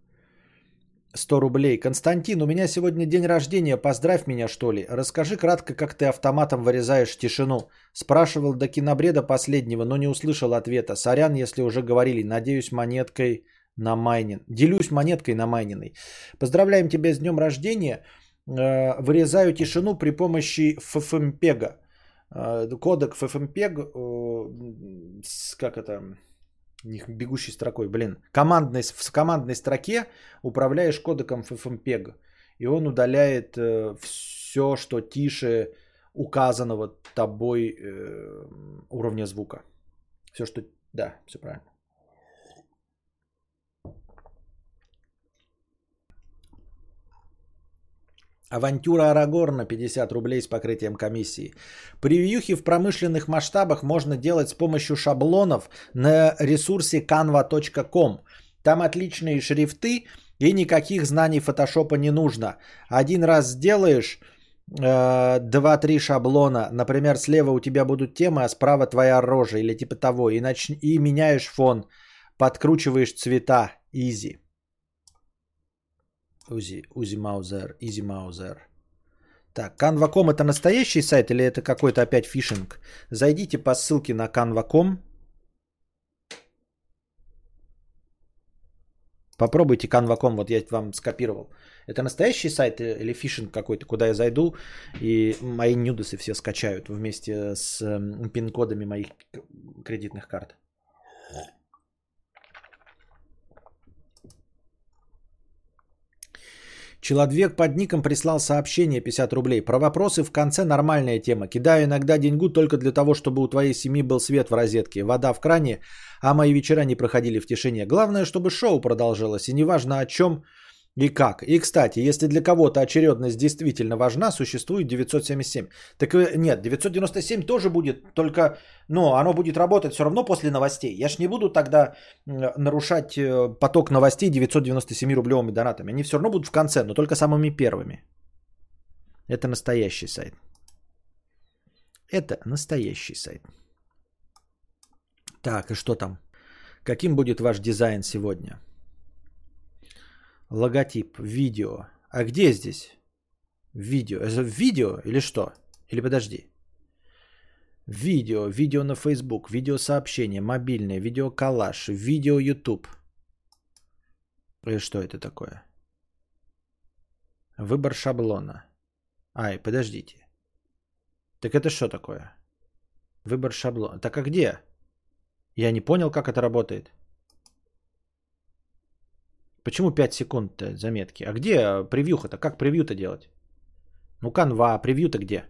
100 рублей. Константин, у меня сегодня день рождения. Поздравь меня, что ли. Расскажи кратко, как ты автоматом вырезаешь тишину. Спрашивал до кинобреда последнего, но не услышал ответа. Сорян, если уже говорили. Надеюсь, монеткой на майнин. Делюсь монеткой на майниной. Поздравляем тебя с днем рождения. Э, вырезаю тишину при помощи ФФМПЕГа. Э, кодек ФФМПЕГ, э, как это, не бегущей строкой, блин, командной, в командной строке управляешь кодеком FFmpeg, и он удаляет все, что тише указанного тобой уровня звука. Все, что... Да, все правильно. Авантюра Арагорна 50 рублей с покрытием комиссии. Превьюхи в промышленных масштабах можно делать с помощью шаблонов на ресурсе canva.com. Там отличные шрифты и никаких знаний фотошопа не нужно. Один раз сделаешь, э, два-три шаблона. Например, слева у тебя будут темы, а справа твоя рожа или типа того. И, нач... и меняешь фон, подкручиваешь цвета. Изи. Узи, Узи Маузер, Изи Маузер. Так, Canva.com это настоящий сайт или это какой-то опять фишинг? Зайдите по ссылке на Canva.com. Попробуйте Canva.com, вот я вам скопировал. Это настоящий сайт или фишинг какой-то, куда я зайду и мои нюдесы все скачают вместе с пин-кодами моих кредитных карт. Человек под ником прислал сообщение 50 рублей. Про вопросы в конце нормальная тема. Кидаю иногда деньгу только для того, чтобы у твоей семьи был свет в розетке, вода в кране, а мои вечера не проходили в тишине. Главное, чтобы шоу продолжилось, и неважно о чем и как. И, кстати, если для кого-то очередность действительно важна, существует 977. Так э, нет, 997 тоже будет, только, ну, оно будет работать все равно после новостей. Я ж не буду тогда нарушать э, поток новостей 997 рублевыми донатами. Они все равно будут в конце, но только самыми первыми. Это настоящий сайт. Это настоящий сайт. Так, и что там? Каким будет ваш дизайн сегодня? Логотип, видео. А где здесь? Видео. Это видео или что? Или подожди. Видео, видео на Facebook, видеосообщение, мобильное, видеоколлаж, видео YouTube. И что это такое? Выбор шаблона. Ай, подождите. Так это что такое? Выбор шаблона. Так а где? Я не понял, как это работает. Почему 5 секунд заметки? А где превьюха-то? Как превью-то делать? Ну, канва, превью-то где?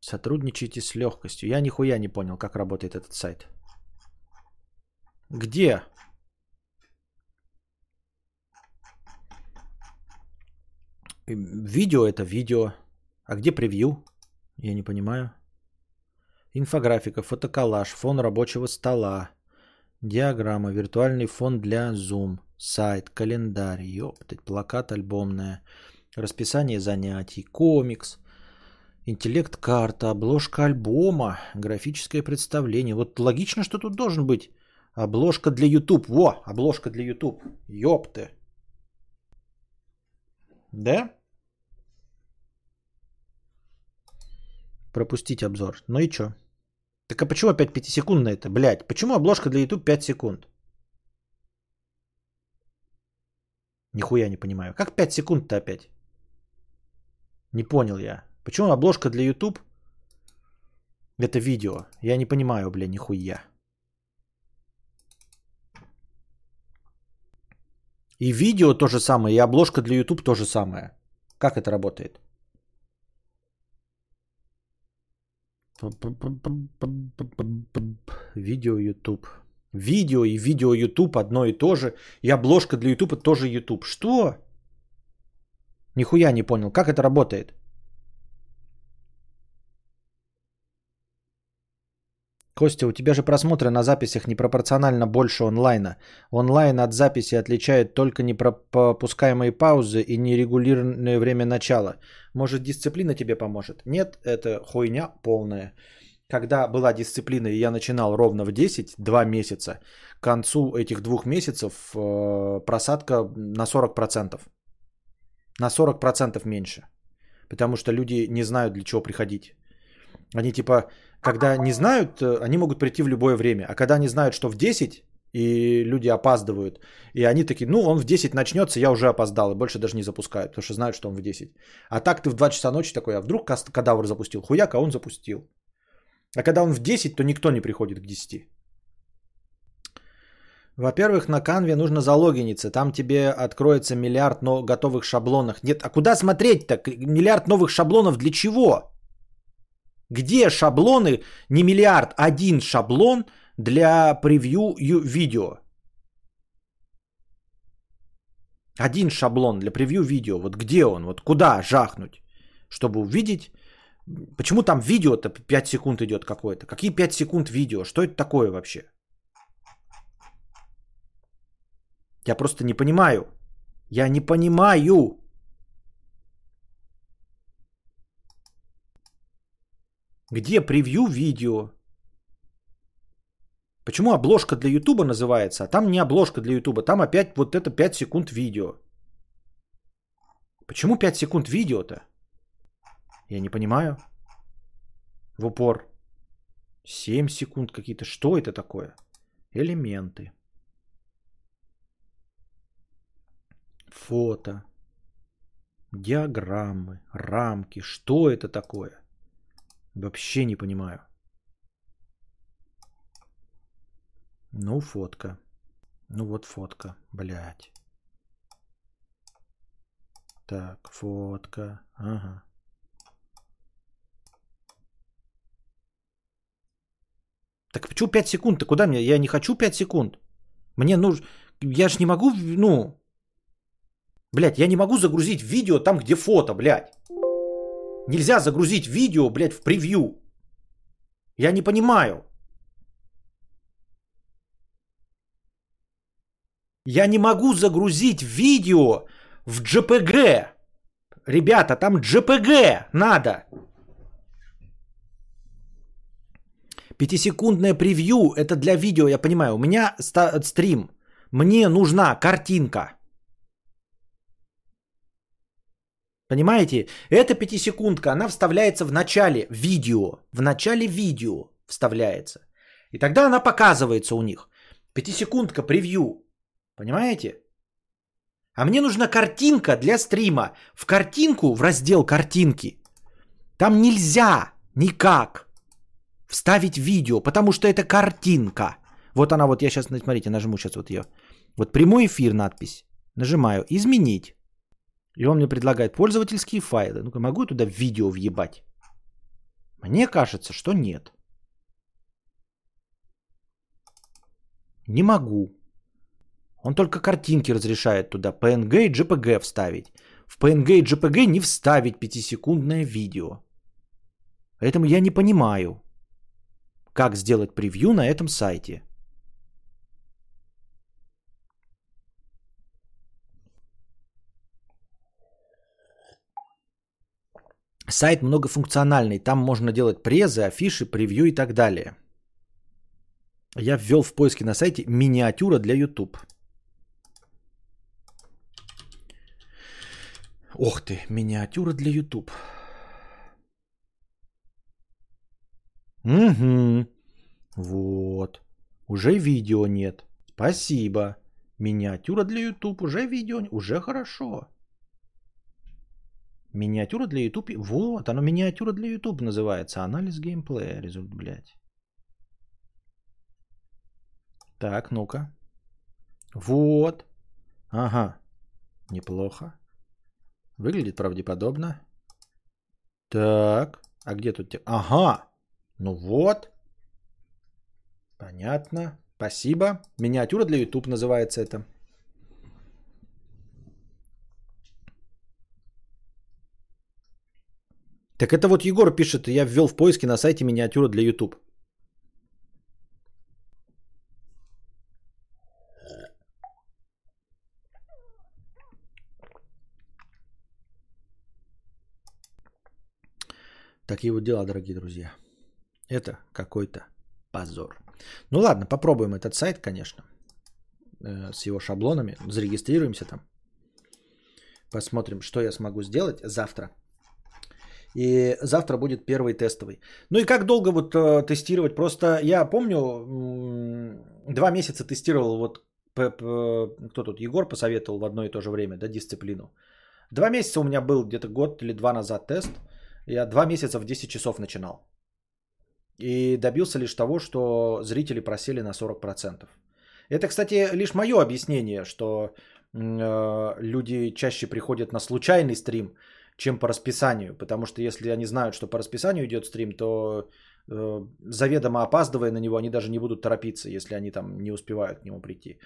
Сотрудничайте с легкостью. Я нихуя не понял, как работает этот сайт. Где? Видео это видео. А где превью? Я не понимаю. Инфографика, фотоколлаж, фон рабочего стола. Диаграмма, виртуальный фон для Zoom, сайт, календарь, ёптать, плакат альбомная, расписание занятий, комикс, интеллект-карта, обложка альбома, графическое представление. Вот логично, что тут должен быть обложка для YouTube. Во, обложка для YouTube. Ёпты. Да? Пропустить обзор. Ну и чё? Так а почему опять 5-секундная это, блядь? Почему обложка для YouTube 5 секунд? Нихуя не понимаю. Как 5 секунд-то опять? Не понял я. Почему обложка для YouTube это видео? Я не понимаю, бля, нихуя. И видео то же самое, и обложка для YouTube то же самое. Как это работает? Видео YouTube. Видео и видео YouTube одно и то же. И обложка для YouTube тоже YouTube. Что? Нихуя не понял. Как это работает? Костя, у тебя же просмотры на записях непропорционально больше онлайна. Онлайн от записи отличает только непропускаемые паузы и нерегулированное время начала. Может, дисциплина тебе поможет? Нет, это хуйня полная. Когда была дисциплина, и я начинал ровно в 10, 2 месяца, к концу этих двух месяцев э, просадка на 40%. На 40% меньше. Потому что люди не знают, для чего приходить. Они типа когда не знают, э, они могут прийти в любое время. А когда они знают, что в 10, и люди опаздывают, и они такие, ну, он в 10 начнется, я уже опоздал, и больше даже не запускают, потому что знают, что он в 10. А так ты в 2 часа ночи такой, а вдруг кадавр запустил? Хуяк, а он запустил. А когда он в 10, то никто не приходит к 10. Во-первых, на канве нужно залогиниться. Там тебе откроется миллиард но готовых шаблонов. Нет, а куда смотреть-то? Миллиард новых шаблонов для чего? Где шаблоны, не миллиард, один шаблон для превью видео? Один шаблон для превью видео. Вот где он? Вот куда жахнуть, чтобы увидеть? Почему там видео-то 5 секунд идет какое-то? Какие 5 секунд видео? Что это такое вообще? Я просто не понимаю. Я не понимаю. Где превью видео? Почему обложка для Ютуба называется, а там не обложка для Ютуба, там опять вот это 5 секунд видео. Почему 5 секунд видео-то? Я не понимаю. В упор. 7 секунд какие-то. Что это такое? Элементы. Фото. Диаграммы. Рамки. Что это такое? Вообще не понимаю. Ну, фотка. Ну вот фотка, блядь. Так, фотка. Ага. Так почему 5 секунд? Ты куда мне? Я не хочу 5 секунд. Мне нужно... Я же не могу, ну... Блядь, я не могу загрузить видео там, где фото, блядь. Нельзя загрузить видео, блядь, в превью. Я не понимаю. Я не могу загрузить видео в JPG. Ребята, там JPG надо. Пятисекундное превью это для видео, я понимаю. У меня стрим. Мне нужна картинка. Понимаете? Эта пятисекундка, она вставляется в начале видео. В начале видео вставляется. И тогда она показывается у них. Пятисекундка превью. Понимаете? А мне нужна картинка для стрима. В картинку, в раздел картинки, там нельзя никак вставить видео, потому что это картинка. Вот она, вот я сейчас, смотрите, нажму сейчас вот ее. Вот прямой эфир надпись. Нажимаю «Изменить». И он мне предлагает пользовательские файлы. Ну-ка, могу туда видео въебать? Мне кажется, что нет. Не могу. Он только картинки разрешает туда PNG и JPG вставить. В PNG и JPG не вставить 5-секундное видео. Поэтому я не понимаю, как сделать превью на этом сайте. Сайт многофункциональный, там можно делать презы, афиши, превью и так далее. Я ввел в поиске на сайте миниатюра для YouTube. Ох ты, миниатюра для YouTube. Угу. Вот. Уже видео нет. Спасибо. Миниатюра для YouTube. Уже видео. Уже хорошо. Миниатюра для YouTube. Вот, оно миниатюра для YouTube называется. Анализ геймплея. Результат, блядь. Так, ну-ка. Вот. Ага. Неплохо. Выглядит правдеподобно. Так. А где тут... Ага. Ну вот. Понятно. Спасибо. Миниатюра для YouTube называется это. Так это вот Егор пишет, я ввел в поиске на сайте миниатюра для YouTube. Такие вот дела, дорогие друзья. Это какой-то позор. Ну ладно, попробуем этот сайт, конечно, э, с его шаблонами. Зарегистрируемся там. Посмотрим, что я смогу сделать завтра. И завтра будет первый тестовый. Ну и как долго вот э, тестировать? Просто я помню, два месяца тестировал, вот кто тут, Егор посоветовал в одно и то же время, да, дисциплину. Два месяца у меня был где-то год или два назад тест. Я два месяца в 10 часов начинал. И добился лишь того, что зрители просели на 40%. Это, кстати, лишь мое объяснение, что э, люди чаще приходят на случайный стрим, чем по расписанию. Потому что если они знают, что по расписанию идет стрим, то э, заведомо опаздывая на него, они даже не будут торопиться, если они там не успевают к нему прийти.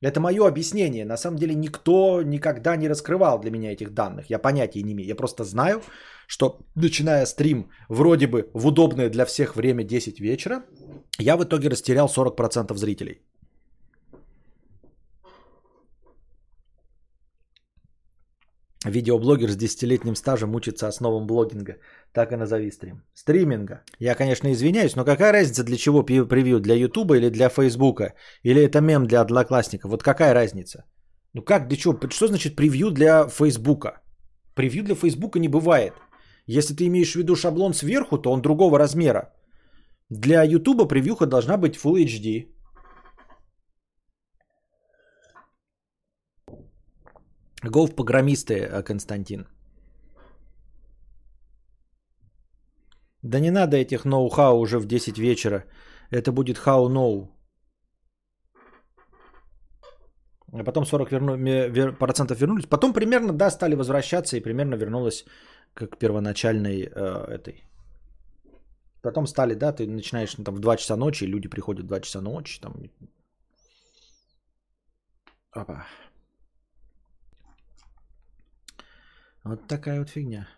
Это мое объяснение. На самом деле никто никогда не раскрывал для меня этих данных. Я понятия не имею. Я просто знаю, что начиная стрим вроде бы в удобное для всех время 10 вечера, я в итоге растерял 40% зрителей. Видеоблогер с десятилетним стажем учится основам блогинга. Так и назови стрим. Стриминга. Я, конечно, извиняюсь, но какая разница, для чего превью? Для Ютуба или для Фейсбука? Или это мем для одноклассников? Вот какая разница? Ну как, для чего? Что значит превью для Фейсбука? Превью для Фейсбука не бывает. Если ты имеешь в виду шаблон сверху, то он другого размера. Для Ютуба превьюха должна быть Full HD. Голф программисты, э, Константин. Да не надо этих ноу-хау уже в 10 вечера. Это будет хау-ноу. А потом 40 верну, процентов вернулись. Потом примерно, да, стали возвращаться и примерно вернулось как первоначальной э, этой. Потом стали, да, ты начинаешь ну, там в 2 часа ночи, люди приходят в 2 часа ночи, там. Опа. Вот такая вот фигня.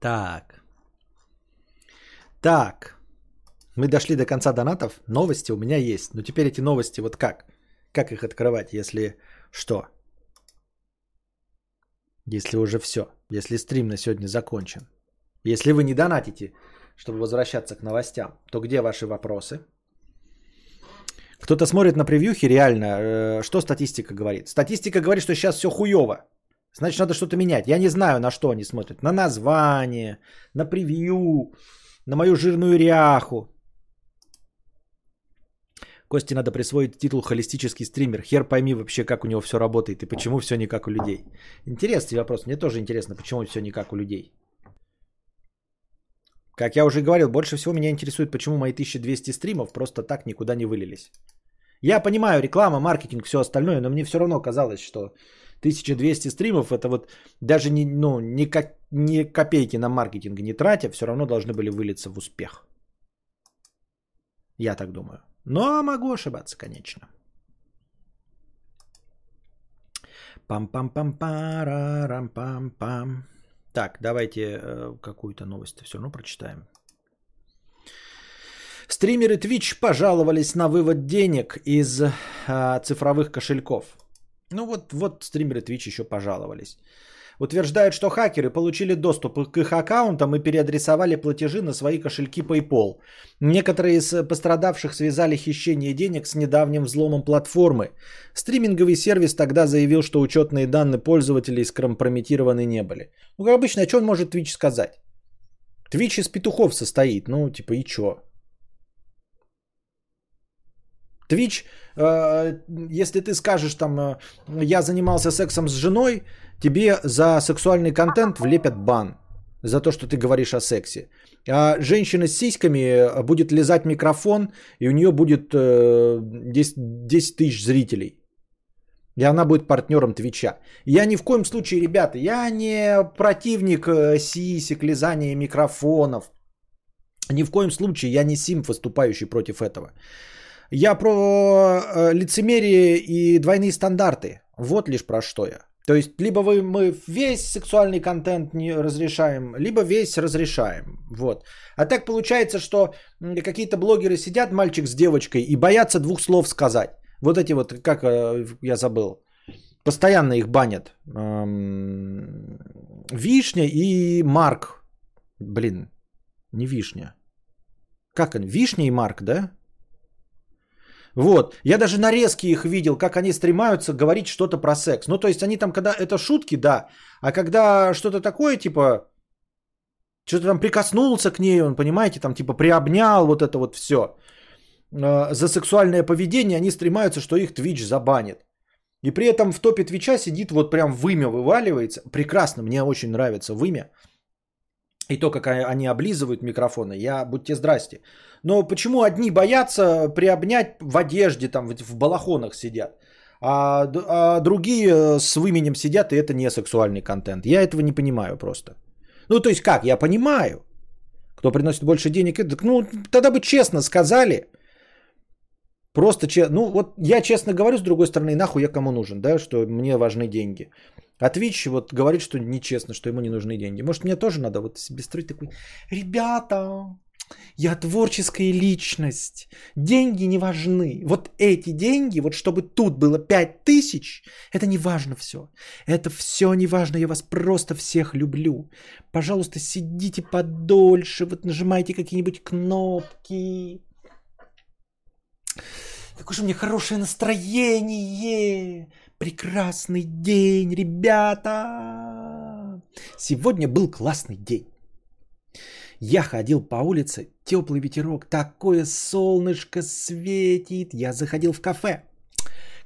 Так. Так. Мы дошли до конца донатов. Новости у меня есть. Но теперь эти новости вот как? Как их открывать, если что? Если уже все. Если стрим на сегодня закончен. Если вы не донатите, чтобы возвращаться к новостям, то где ваши вопросы? Кто-то смотрит на превьюхи, реально, э, что статистика говорит? Статистика говорит, что сейчас все хуево. Значит, надо что-то менять. Я не знаю, на что они смотрят. На название, на превью, на мою жирную ряху. Кости надо присвоить титул холистический стример. Хер пойми вообще, как у него все работает и почему все не как у людей. Интересный вопрос. Мне тоже интересно, почему все не как у людей. Как я уже говорил, больше всего меня интересует, почему мои 1200 стримов просто так никуда не вылились. Я понимаю, реклама, маркетинг, все остальное, но мне все равно казалось, что 1200 стримов, это вот даже не, ну, ни, как, ни копейки на маркетинг не тратя, все равно должны были вылиться в успех. Я так думаю. Но могу ошибаться, конечно. Пам-пам-пам-парам-пам-пам. Так, давайте э, какую-то новость все равно прочитаем. Стримеры Twitch пожаловались на вывод денег из э, цифровых кошельков. Ну вот, вот стримеры Twitch еще пожаловались. Утверждают, что хакеры получили доступ к их аккаунтам и переадресовали платежи на свои кошельки PayPal. Некоторые из пострадавших связали хищение денег с недавним взломом платформы. Стриминговый сервис тогда заявил, что учетные данные пользователей скомпрометированы не были. Ну, как обычно, а что он может Twitch сказать? Twitch из петухов состоит, ну, типа, и чё? Twitch, э, если ты скажешь там, э, я занимался сексом с женой, тебе за сексуальный контент влепят бан за то, что ты говоришь о сексе. А женщина с сиськами э, будет лизать микрофон, и у нее будет 10, 10 тысяч зрителей. И она будет партнером Твича. Я ни в коем случае, ребята, я не противник сисек, лизания микрофонов. Ни в коем случае я не сим, выступающий против этого. Я про э, лицемерие и двойные стандарты. Вот лишь про что я. То есть, либо вы, мы весь сексуальный контент не разрешаем, либо весь разрешаем. Вот. А так получается, что какие-то блогеры сидят, мальчик с девочкой, и боятся двух слов сказать. Вот эти вот, как э, я забыл, постоянно их банят. Эм, вишня и Марк. Блин, не вишня. Как они? Вишня и Марк, да? Вот. Я даже нарезки их видел, как они стремаются говорить что-то про секс. Ну, то есть они там, когда это шутки, да. А когда что-то такое, типа, что-то там прикоснулся к ней, он, понимаете, там типа приобнял вот это вот все. А, за сексуальное поведение они стремаются, что их Twitch забанит. И при этом в топе Твича сидит вот прям вымя вываливается. Прекрасно, мне очень нравится вымя. И то, как они облизывают микрофоны, я будьте здрасте. Но почему одни боятся приобнять в одежде, там в балахонах сидят, а, а другие с выменем сидят, и это не сексуальный контент. Я этого не понимаю просто. Ну, то есть как? Я понимаю. Кто приносит больше денег, ну, тогда бы честно сказали. Просто, ну, вот я честно говорю, с другой стороны, нахуй я кому нужен, да, что мне важны деньги. А Twitch вот говорит, что нечестно, что ему не нужны деньги. Может, мне тоже надо вот себе строить такой, ребята, я творческая личность. Деньги не важны. Вот эти деньги, вот чтобы тут было 5 тысяч, это не важно все. Это все не важно. Я вас просто всех люблю. Пожалуйста, сидите подольше, вот нажимайте какие-нибудь кнопки. Какое же у меня хорошее настроение. Прекрасный день, ребята. Сегодня был классный день. Я ходил по улице, теплый ветерок, такое солнышко светит. Я заходил в кафе,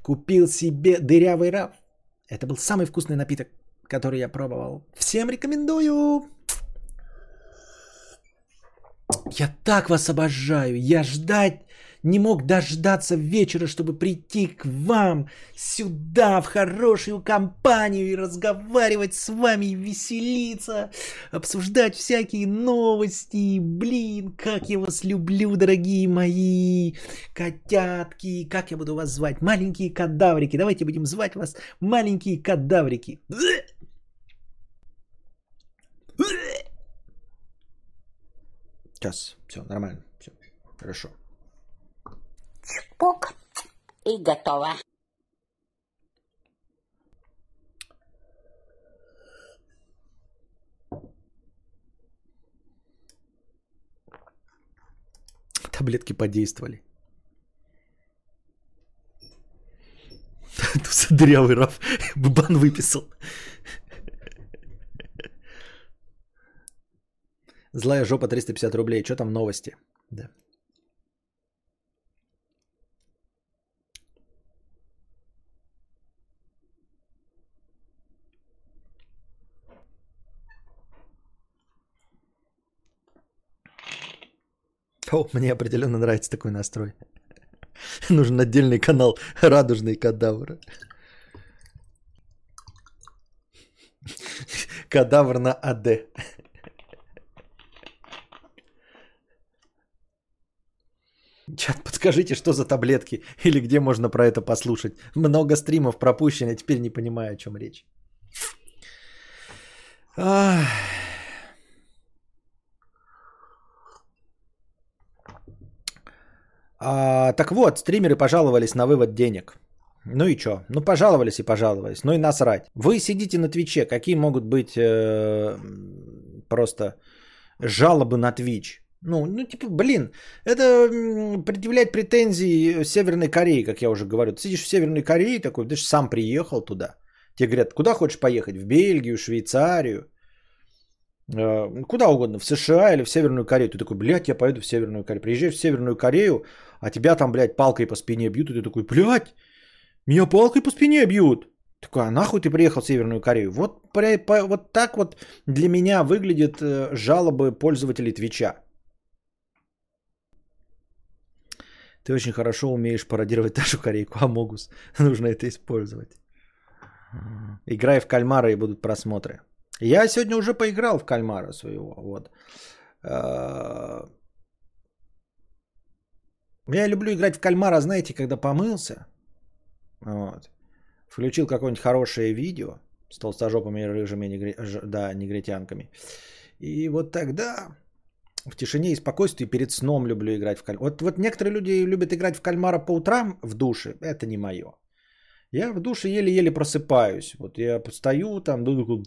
купил себе дырявый раф. Это был самый вкусный напиток, который я пробовал. Всем рекомендую. Я так вас обожаю. Я ждать не мог дождаться вечера, чтобы прийти к вам сюда, в хорошую компанию и разговаривать с вами, и веселиться, обсуждать всякие новости. Блин, как я вас люблю, дорогие мои котятки. Как я буду вас звать? Маленькие кадаврики. Давайте будем звать вас маленькие кадаврики. Сейчас, все, нормально, все, хорошо. Чпок. И готово. Таблетки подействовали. Дырявый Раф бан выписал. Злая жопа 350 рублей. Что там новости? Да. О, мне определенно нравится такой настрой. Нужен отдельный канал «Радужный кадавр». Кадавр на АД. Чат, подскажите, что за таблетки или где можно про это послушать. Много стримов пропущено, теперь не понимаю, о чем речь. Ах. А, так вот, стримеры пожаловались на вывод денег. Ну и что? Ну пожаловались и пожаловались. Ну и насрать. Вы сидите на Твиче. Какие могут быть э, просто жалобы на Твич? Ну, ну, типа, блин, это предъявлять претензии Северной Корее, как я уже говорю. Ты сидишь в Северной Корее такой, ты же сам приехал туда. Тебе говорят, куда хочешь поехать? В Бельгию, Швейцарию, куда угодно, в США или в Северную Корею. Ты такой, блядь, я поеду в Северную Корею. Приезжаешь в Северную Корею, а тебя там, блядь, палкой по спине бьют, и ты такой, блядь, меня палкой по спине бьют. Такой, а нахуй ты приехал в Северную Корею? Вот, вот так вот для меня выглядят э, жалобы пользователей Твича. Ты очень хорошо умеешь пародировать нашу корейку Амогус. Нужно это использовать. Играй в кальмара и будут просмотры. Я сегодня уже поиграл в кальмара своего. Вот. Э, Я люблю играть в кальмара, знаете, когда помылся. Вот. Включил какое-нибудь хорошее видео с толстожопыми рыжими негри- да, негритянками. И вот тогда в тишине и спокойствии перед сном люблю играть в кальмара. Вот, вот некоторые люди любят играть в кальмара по утрам в душе. Это не мое. Я в душе еле-еле просыпаюсь. Вот я стою там, такой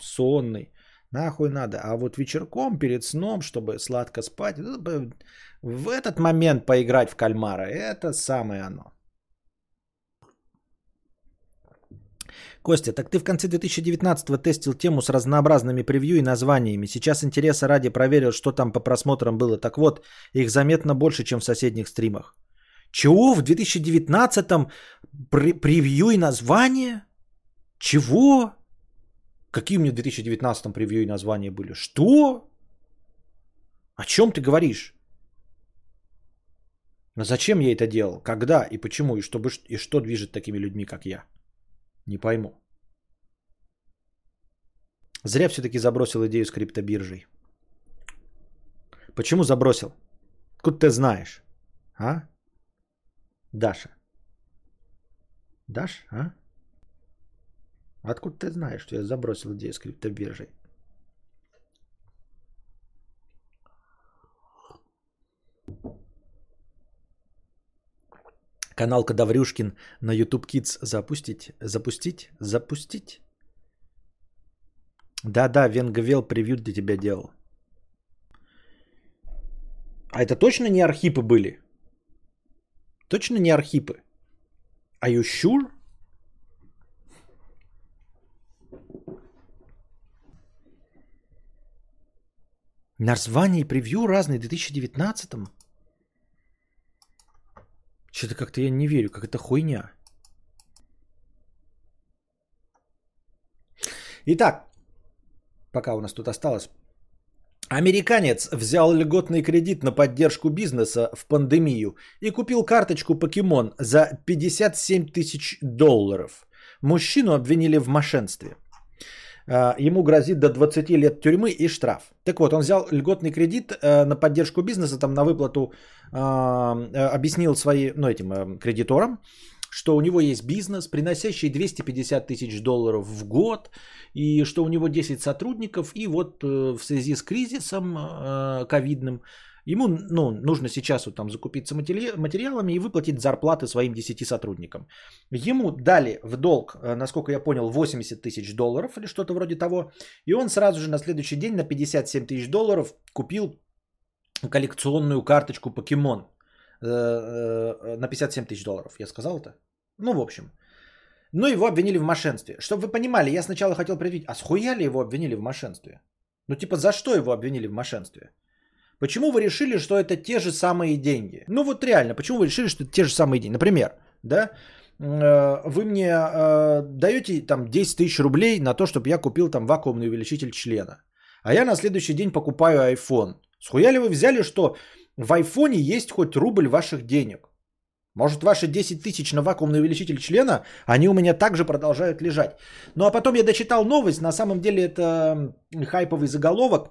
сонный. Нахуй надо. А вот вечерком перед сном, чтобы сладко спать, в этот момент поиграть в кальмара, это самое оно. Костя, так ты в конце 2019 тестил тему с разнообразными превью и названиями. Сейчас интереса ради проверил, что там по просмотрам было. Так вот, их заметно больше, чем в соседних стримах. Чего? В 2019-м пре- превью и название? Чего? Какие у меня в 2019-м превью и названия были? Что? О чем ты говоришь? Но зачем я это делал? Когда и почему? И, чтобы, и что движет такими людьми, как я? Не пойму. Зря все-таки забросил идею с криптобиржей. Почему забросил? Откуда ты знаешь? А? Даша. Даш, а? Откуда ты знаешь, что я забросил идею с криптобиржей? Канал Кадаврюшкин на YouTube Kids запустить? Запустить? Запустить? Да-да, Венгавел превью для тебя делал. А это точно не архипы были? Точно не архипы? Are you sure? Название и превью разные в 2019-м? Что-то как-то я не верю, как это хуйня. Итак, пока у нас тут осталось. Американец взял льготный кредит на поддержку бизнеса в пандемию и купил карточку покемон за 57 тысяч долларов. Мужчину обвинили в мошенстве. А, Ему грозит до 20 лет тюрьмы и штраф. Так вот, он взял льготный кредит э, на поддержку бизнеса, там на выплату а, э, объяснил своим, ну, этим э, кредиторам, что у него есть бизнес, приносящий 250 тысяч долларов в год, и что у него 10 сотрудников, и вот э, в связи с кризисом э, ковидным ему ну, нужно сейчас вот там закупиться матери- материалами и выплатить зарплаты своим 10 сотрудникам. Ему дали в долг, э, насколько я понял, 80 тысяч долларов или что-то вроде того, и он сразу же на следующий день на 57 тысяч долларов купил коллекционную карточку покемон на 57 тысяч долларов. Я сказал это? Ну, в общем. Но его обвинили в мошенстве. Чтобы вы понимали, я сначала хотел предвидеть, а схуя ли его обвинили в мошенстве? Ну, типа, за что его обвинили в мошенстве? Почему вы решили, что это те же самые деньги? Ну, вот реально, почему вы решили, что это те же самые деньги? Например, да, э, вы мне э, даете там 10 тысяч рублей на то, чтобы я купил там вакуумный увеличитель члена. А я на следующий день покупаю iPhone. Схуя ли вы взяли, что в айфоне есть хоть рубль ваших денег? Может, ваши 10 тысяч на вакуумный увеличитель члена, они у меня также продолжают лежать. Ну а потом я дочитал новость, на самом деле это хайповый заголовок,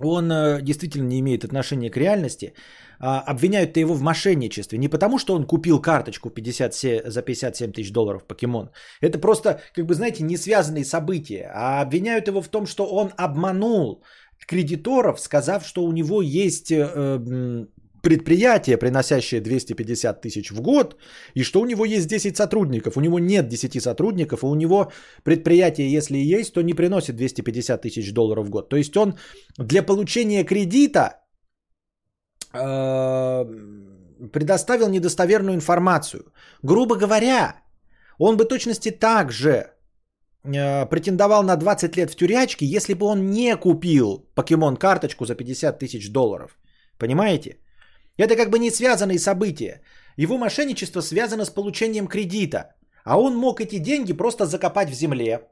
он э, действительно не имеет отношения к реальности. А, Обвиняют-то его в мошенничестве. Не потому, что он купил карточку 50, се- за 57 тысяч долларов покемон. Это просто, как бы, знаете, не связанные события. А обвиняют его в том, что он обманул кредиторов, сказав, что у него есть э, предприятие, приносящее 250 тысяч в год, и что у него есть 10 сотрудников. У него нет 10 сотрудников, и у него предприятие, если и есть, то не приносит 250 тысяч долларов в год. То есть он для получения кредита э, предоставил недостоверную информацию. Грубо говоря, он бы точности так же претендовал на 20 лет в тюрячке, если бы он не купил покемон карточку за 50 тысяч долларов. Понимаете? Это как бы не связанные события. Его мошенничество связано с получением кредита. А он мог эти деньги просто закопать в земле,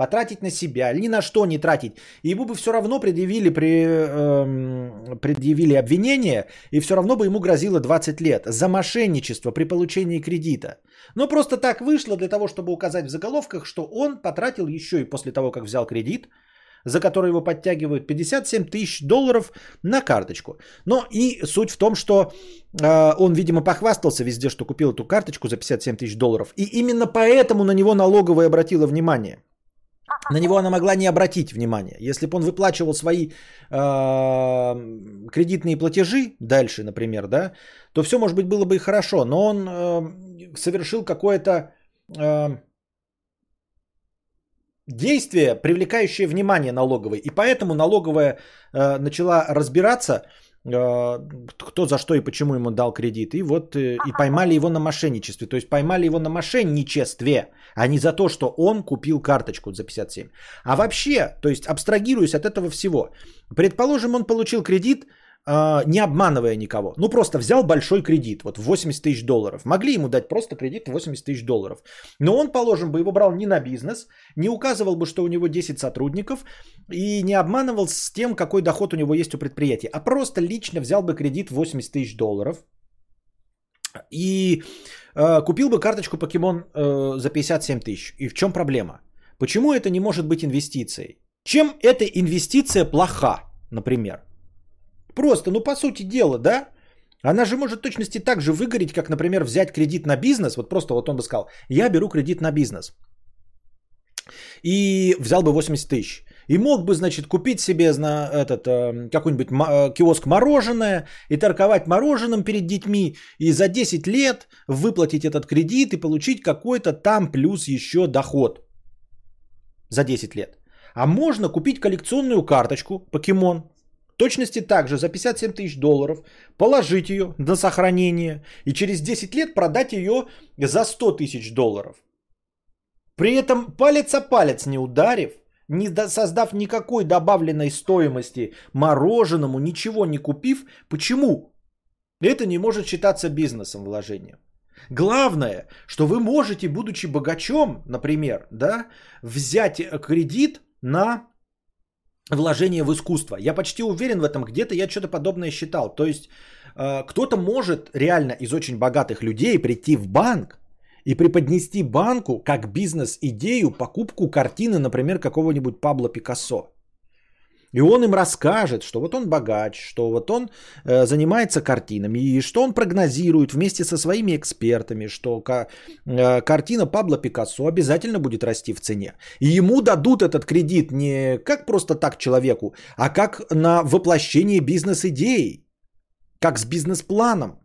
потратить на себя, ни на что не тратить. И ему бы все равно предъявили, при, э, предъявили обвинение, и все равно бы ему грозило 20 лет за мошенничество при получении кредита. Но просто так вышло для того, чтобы указать в заголовках, что он потратил еще и после того, как взял кредит, за который его подтягивают 57 тысяч долларов на карточку. Но и суть в том, что э, он, видимо, похвастался везде, что купил эту карточку за 57 тысяч долларов. И именно поэтому на него налоговая обратила внимание. На него она могла не обратить внимание. Если бы он выплачивал свои э, кредитные платежи дальше, например, да, то все, может быть, было бы и хорошо. Но он э, совершил какое-то э, действие, привлекающее внимание налоговой. И поэтому налоговая э, начала разбираться, кто за что и почему ему дал кредит. И вот э, и поймали его на мошенничестве. То есть поймали его на мошенничестве, а не за то, что он купил карточку за 57. А вообще, то есть абстрагируясь от этого всего. Предположим, он получил кредит а, не обманывая никого. Ну, просто взял большой кредит, вот 80 тысяч долларов. Могли ему дать просто кредит 80 тысяч долларов. Но он, положим, бы его брал не на бизнес, не указывал бы, что у него 10 сотрудников и не обманывал с тем, какой доход у него есть у предприятия, а просто лично взял бы кредит 80 тысяч долларов и э, купил бы карточку покемон э, за 57 тысяч. И в чем проблема? Почему это не может быть инвестицией? Чем эта инвестиция плоха, например? Просто, ну по сути дела, да? Она же может точности так же выгореть, как, например, взять кредит на бизнес. Вот просто вот он бы сказал, я беру кредит на бизнес. И взял бы 80 тысяч. И мог бы, значит, купить себе на этот, э, какой-нибудь э, киоск мороженое и торговать мороженым перед детьми. И за 10 лет выплатить этот кредит и получить какой-то там плюс еще доход. За 10 лет. А можно купить коллекционную карточку покемон точности также за 57 тысяч долларов положить ее на сохранение и через 10 лет продать ее за 100 тысяч долларов. При этом палец о палец не ударив, не создав никакой добавленной стоимости мороженому, ничего не купив. Почему? Это не может считаться бизнесом вложением. Главное, что вы можете, будучи богачом, например, да, взять кредит на вложение в искусство. Я почти уверен в этом, где-то я что-то подобное считал. То есть э, кто-то может реально из очень богатых людей прийти в банк и преподнести банку как бизнес-идею покупку картины, например, какого-нибудь Пабло Пикассо. И он им расскажет, что вот он богач, что вот он э, занимается картинами, и что он прогнозирует вместе со своими экспертами, что ка- э, картина Пабло Пикассо обязательно будет расти в цене. И ему дадут этот кредит не как просто так человеку, а как на воплощение бизнес-идеи, как с бизнес-планом.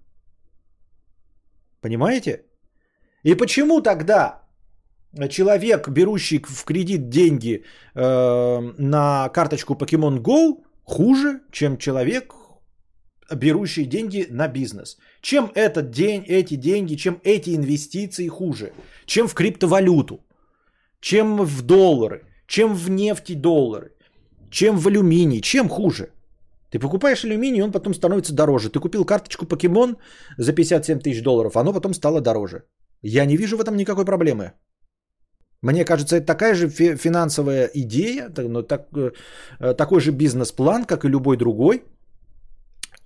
Понимаете? И почему тогда человек, берущий в кредит деньги э, на карточку Pokemon Go, хуже, чем человек, берущий деньги на бизнес. Чем этот день, эти деньги, чем эти инвестиции хуже? Чем в криптовалюту? Чем в доллары? Чем в нефти доллары? Чем в алюминий? Чем хуже? Ты покупаешь алюминий, он потом становится дороже. Ты купил карточку Покемон за 57 тысяч долларов, оно потом стало дороже. Я не вижу в этом никакой проблемы. Мне кажется, это такая же финансовая идея, но так, э, такой же бизнес-план, как и любой другой.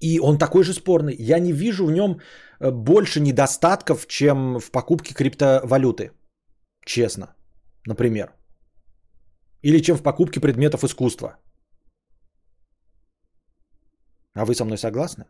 И он такой же спорный. Я не вижу в нем э, больше недостатков, чем в покупке криптовалюты. Честно. Например. Или чем в покупке предметов искусства. А вы со мной согласны?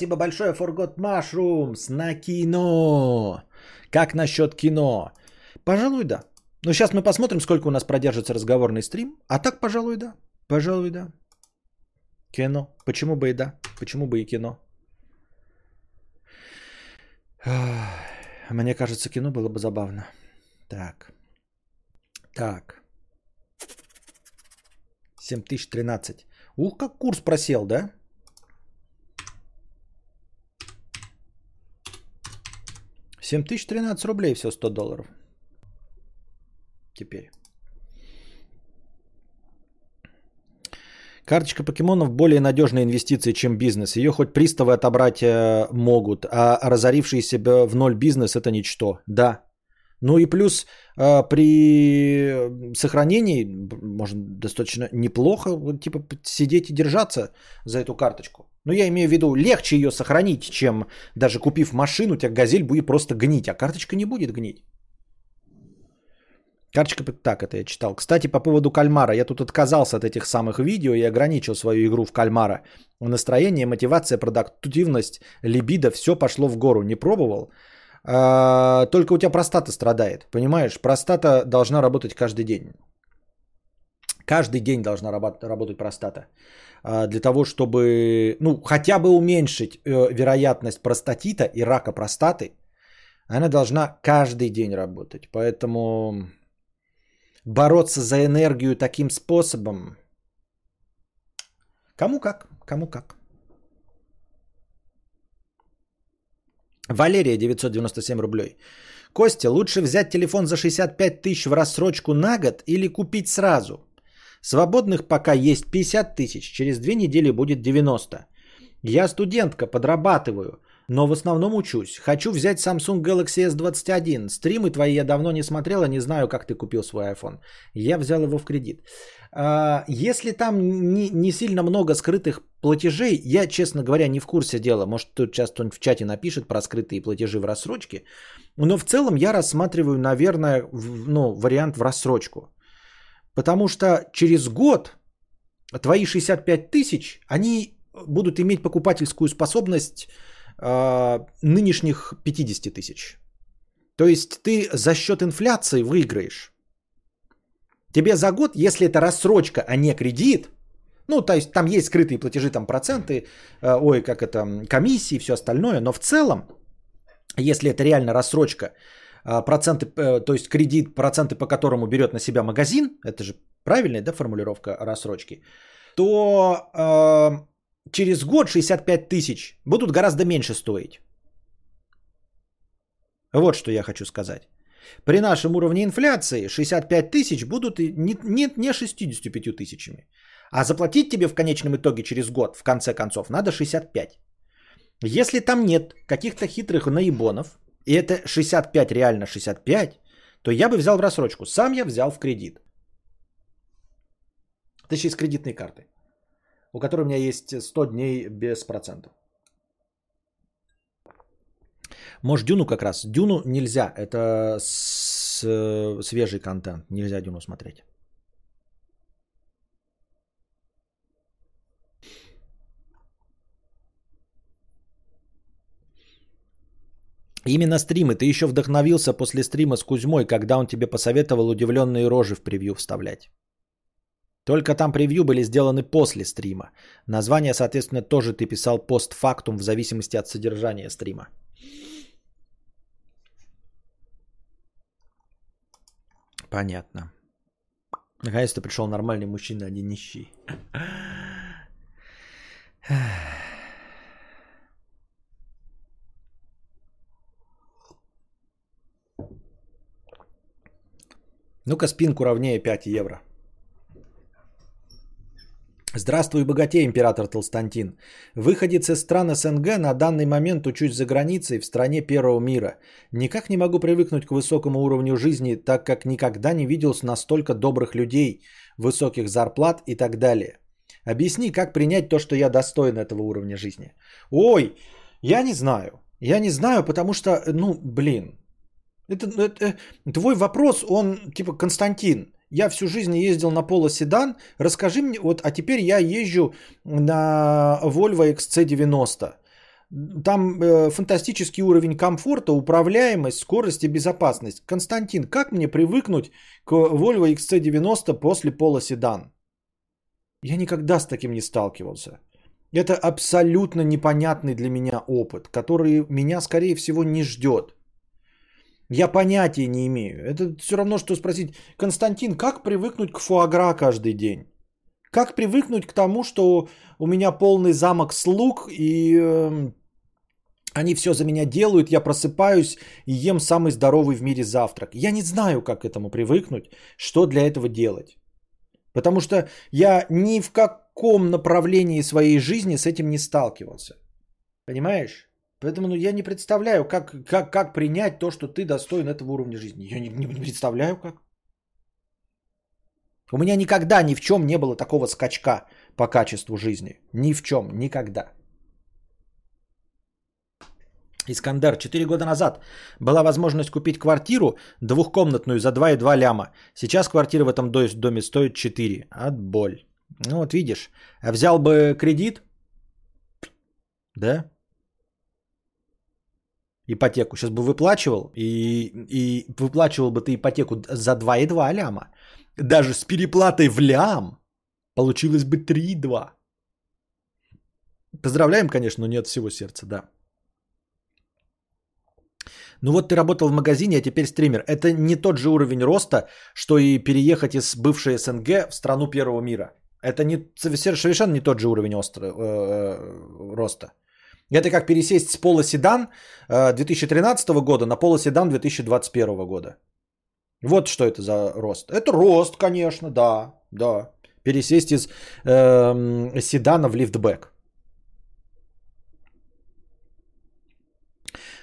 Спасибо большое, Forgot Mushrooms, на кино. Как насчет кино? Пожалуй, да. Ну, сейчас мы посмотрим, сколько у нас продержится разговорный стрим. А так, пожалуй, да. Пожалуй, да. Кино. Почему бы и да? Почему бы и кино? Мне кажется, кино было бы забавно. Так. Так. 7013. Ух, как курс просел, да? Семь тысяч тринадцать рублей все 100 долларов. Теперь. Карточка покемонов более надежная инвестиция, чем бизнес. Ее хоть приставы отобрать э, могут, а разорившийся в ноль бизнес это ничто. Да. Ну и плюс э, при сохранении можно достаточно неплохо типа сидеть и держаться за эту карточку. Ну я имею в виду, легче ее сохранить, чем даже купив машину, у тебя газель будет просто гнить, а карточка не будет гнить. Карточка, так, это я читал. Кстати, по поводу кальмара. Я тут отказался от этих самых видео и ограничил свою игру в кальмара. Настроение, мотивация, продуктивность, либидо, все пошло в гору. Не пробовал? А, только у тебя простата страдает. Понимаешь, простата должна работать каждый день. Каждый день должна работать простата. А, для того, чтобы, ну, хотя бы уменьшить э, вероятность простатита и рака простаты, она должна каждый день работать. Поэтому бороться за энергию таким способом. Кому как, кому как. Валерия, 997 рублей. Костя, лучше взять телефон за 65 тысяч в рассрочку на год или купить сразу? Свободных пока есть 50 тысяч, через две недели будет 90. Я студентка, подрабатываю но в основном учусь. Хочу взять Samsung Galaxy S21. Стримы твои я давно не смотрела, не знаю, как ты купил свой iPhone. Я взял его в кредит. А, если там не, не сильно много скрытых платежей, я, честно говоря, не в курсе дела. Может, тут сейчас кто-нибудь в чате напишет про скрытые платежи в рассрочке. Но в целом я рассматриваю, наверное, ну, вариант в рассрочку. Потому что через год твои 65 тысяч, они будут иметь покупательскую способность э, нынешних 50 тысяч. То есть ты за счет инфляции выиграешь. Тебе за год, если это рассрочка, а не кредит, ну, то есть там есть скрытые платежи, там проценты, э, ой, как это, комиссии и все остальное, но в целом, если это реально рассрочка, проценты, э, то есть кредит, проценты по которому берет на себя магазин, это же правильная да, формулировка рассрочки, то э, через год 65 тысяч будут гораздо меньше стоить. Вот что я хочу сказать. При нашем уровне инфляции 65 тысяч будут не, не, не 65 тысячами. А заплатить тебе в конечном итоге через год, в конце концов, надо 65. Если там нет каких-то хитрых наебонов, и это 65 реально 65, то я бы взял в рассрочку. Сам я взял в кредит. Точнее, с кредитной карты у которой у меня есть 100 дней без процентов. Может, Дюну как раз. Дюну нельзя. Это с, свежий контент. Нельзя Дюну смотреть. Именно стримы. Ты еще вдохновился после стрима с Кузьмой, когда он тебе посоветовал удивленные рожи в превью вставлять. Только там превью были сделаны после стрима. Название, соответственно, тоже ты писал постфактум в зависимости от содержания стрима. Понятно. Наконец-то пришел нормальный мужчина, а не нищий. Ну-ка спинку ровнее 5 евро. Здравствуй, богатей, император Толстантин. Выходец из стран СНГ на данный момент учусь за границей в стране первого мира. Никак не могу привыкнуть к высокому уровню жизни, так как никогда не видел настолько добрых людей, высоких зарплат и так далее. Объясни, как принять то, что я достоин этого уровня жизни. Ой, я не знаю. Я не знаю, потому что, ну, блин. Это, это твой вопрос, он типа Константин я всю жизнь ездил на Polo седан, расскажи мне, вот, а теперь я езжу на Volvo XC90. там э, фантастический уровень комфорта, управляемость, скорость и безопасность. Константин, как мне привыкнуть к Volvo XC90 после пола седан? Я никогда с таким не сталкивался. Это абсолютно непонятный для меня опыт, который меня, скорее всего, не ждет. Я понятия не имею. Это все равно, что спросить, Константин, как привыкнуть к фуагра каждый день? Как привыкнуть к тому, что у меня полный замок слуг, и э, они все за меня делают, я просыпаюсь и ем самый здоровый в мире завтрак. Я не знаю, как к этому привыкнуть, что для этого делать. Потому что я ни в каком направлении своей жизни с этим не сталкивался. Понимаешь? Поэтому ну, я не представляю, как, как, как принять то, что ты достоин этого уровня жизни. Я не, не, не представляю, как. У меня никогда ни в чем не было такого скачка по качеству жизни. Ни в чем, никогда. Искандер, 4 года назад была возможность купить квартиру двухкомнатную за 2,2 ляма. Сейчас квартира в этом доме стоит 4. От боль. Ну вот видишь. А взял бы кредит? Да? Ипотеку. Сейчас бы выплачивал. И, и выплачивал бы ты ипотеку за 2,2 ляма. Даже с переплатой в лям получилось бы 3,2. Поздравляем, конечно, но нет всего сердца, да. Ну вот ты работал в магазине, а теперь стример. Это не тот же уровень роста, что и переехать из бывшей СНГ в страну первого мира. Это не, совершенно не тот же уровень остро, э, э, роста. Это как пересесть с пола седан э, 2013 года на пола седан 2021 года. Вот что это за рост. Это рост, конечно, да, да. Пересесть из э, седана в лифтбэк.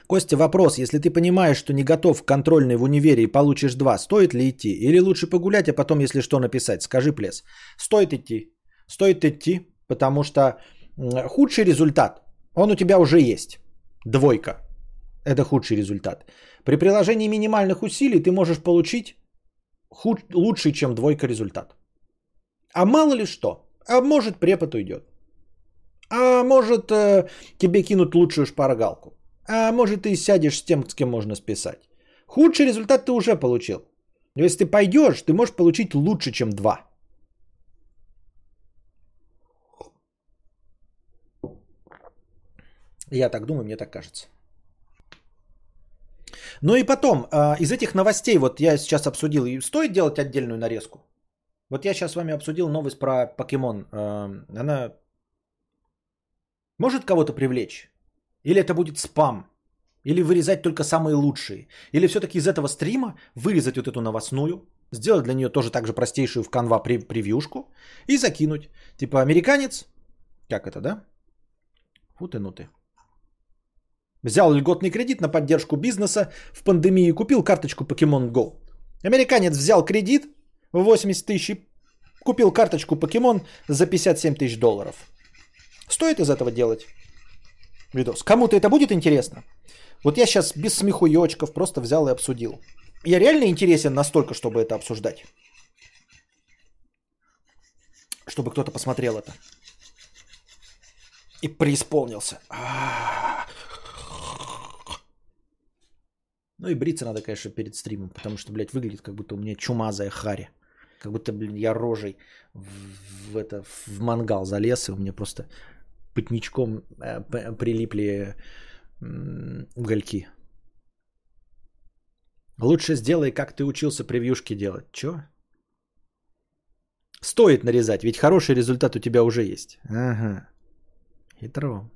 Костя, вопрос. Если ты понимаешь, что не готов к контрольной в универе и получишь два, стоит ли идти? Или лучше погулять, а потом, если что, написать? Скажи, плес. Стоит идти. Стоит идти, потому что худший результат, он у тебя уже есть. Двойка. Это худший результат. При приложении минимальных усилий ты можешь получить худ... лучший, чем двойка результат. А мало ли что. А может препод уйдет. А может э, тебе кинут лучшую шпаргалку. А может ты сядешь с тем, с кем можно списать. Худший результат ты уже получил. Если ты пойдешь, ты можешь получить лучше, чем два. Я так думаю, мне так кажется. Ну и потом, а, из этих новостей, вот я сейчас обсудил, стоит делать отдельную нарезку? Вот я сейчас с вами обсудил новость про покемон. А, она может кого-то привлечь? Или это будет спам? Или вырезать только самые лучшие? Или все-таки из этого стрима вырезать вот эту новостную, сделать для нее тоже так же простейшую в канва превьюшку и закинуть. Типа американец, как это, да? Фу ты, ну ты. Взял льготный кредит на поддержку бизнеса в пандемии и купил карточку Pokemon Go. Американец взял кредит в 80 тысяч купил карточку Pokemon за 57 тысяч долларов. Стоит из этого делать? видос. Кому-то это будет интересно? Вот я сейчас без смехуёчков просто взял и обсудил. Я реально интересен настолько, чтобы это обсуждать. Чтобы кто-то посмотрел это. И преисполнился. Ну и бриться надо, конечно, перед стримом, потому что, блядь, выглядит, как будто у меня чумазая харя. Как будто, блин, я рожей в, в, это, в мангал залез, и у меня просто пытничком э, прилипли угольки. Лучше сделай, как ты учился превьюшки делать. Чё? Стоит нарезать, ведь хороший результат у тебя уже есть. Ага. Хитро.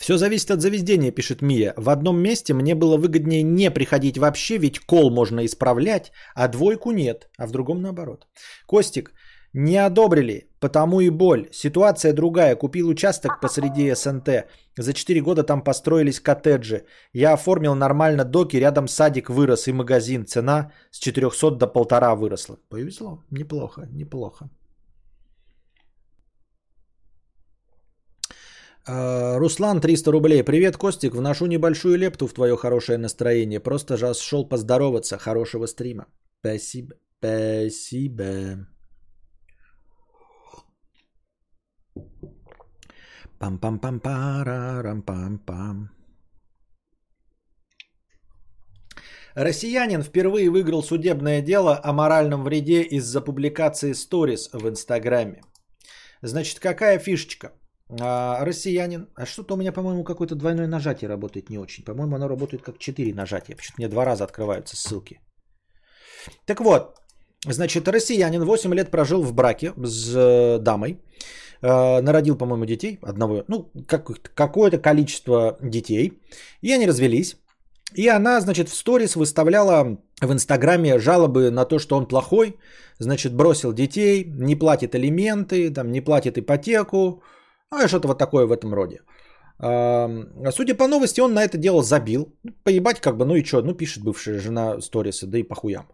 Все зависит от заведения, пишет Мия. В одном месте мне было выгоднее не приходить вообще, ведь кол можно исправлять, а двойку нет, а в другом наоборот. Костик, не одобрили, потому и боль. Ситуация другая. Купил участок посреди СНТ. За 4 года там построились коттеджи. Я оформил нормально доки, рядом садик вырос и магазин. Цена с 400 до полтора выросла. Повезло. Неплохо, неплохо. Руслан, 300 рублей. Привет, Костик. Вношу небольшую лепту в твое хорошее настроение. Просто же шел поздороваться. Хорошего стрима. Спасибо. Спасибо. Пам-пам-пам-парарам-пам-пам. Россиянин впервые выиграл судебное дело о моральном вреде из-за публикации сторис в Инстаграме. Значит, какая фишечка? А, россиянин. А что-то у меня, по-моему, какое-то двойное нажатие работает не очень. По-моему, оно работает как четыре нажатия. Почему-то мне два раза открываются ссылки. Так вот, значит, россиянин 8 лет прожил в браке с э, дамой. Э, народил, по-моему, детей. Одного, ну, как, какое-то количество детей. И они развелись. И она, значит, в сторис выставляла в Инстаграме жалобы на то, что он плохой, значит, бросил детей, не платит алименты, там, не платит ипотеку, ну, и что-то вот такое в этом роде. Судя по новости, он на это дело забил. Поебать как бы, ну и что, ну пишет бывшая жена сторисы, да и похуям.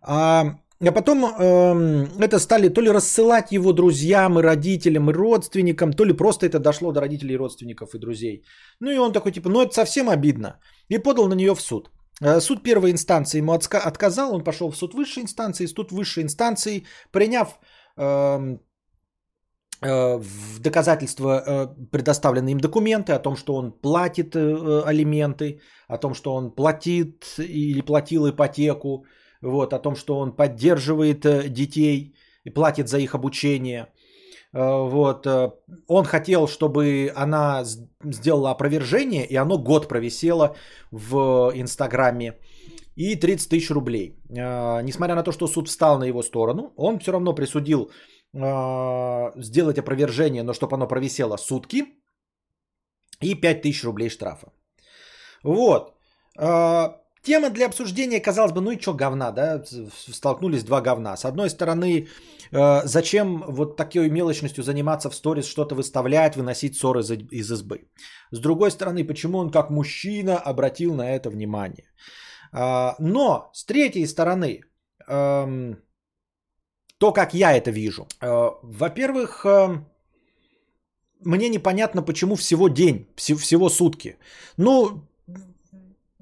А, а потом э, это стали то ли рассылать его друзьям и родителям и родственникам, то ли просто это дошло до родителей, родственников и друзей. Ну и он такой типа, ну это совсем обидно. И подал на нее в суд. Э, суд первой инстанции ему отказал, он пошел в суд высшей инстанции, суд высшей инстанции, приняв э, Э, в доказательство э, предоставлены им документы о том, что он платит э, алименты, о том, что он платит или платил ипотеку, вот, о том, что он поддерживает детей и платит за их обучение. Вот. Он хотел, чтобы она сделала опровержение, и оно год провисело в Инстаграме. И 30 тысяч рублей. Несмотря на то, что суд встал на его сторону, он все равно присудил сделать опровержение, но чтобы оно провисело сутки и 5000 рублей штрафа. Вот. А, тема для обсуждения, казалось бы, ну и что говна, да, столкнулись два говна. С одной стороны, а, зачем вот такой мелочностью заниматься в сторис, что-то выставлять, выносить ссоры из избы. С другой стороны, почему он как мужчина обратил на это внимание. Но с третьей стороны, то, как я это вижу. Э, во-первых, э, мне непонятно, почему всего день, всего сутки. Ну,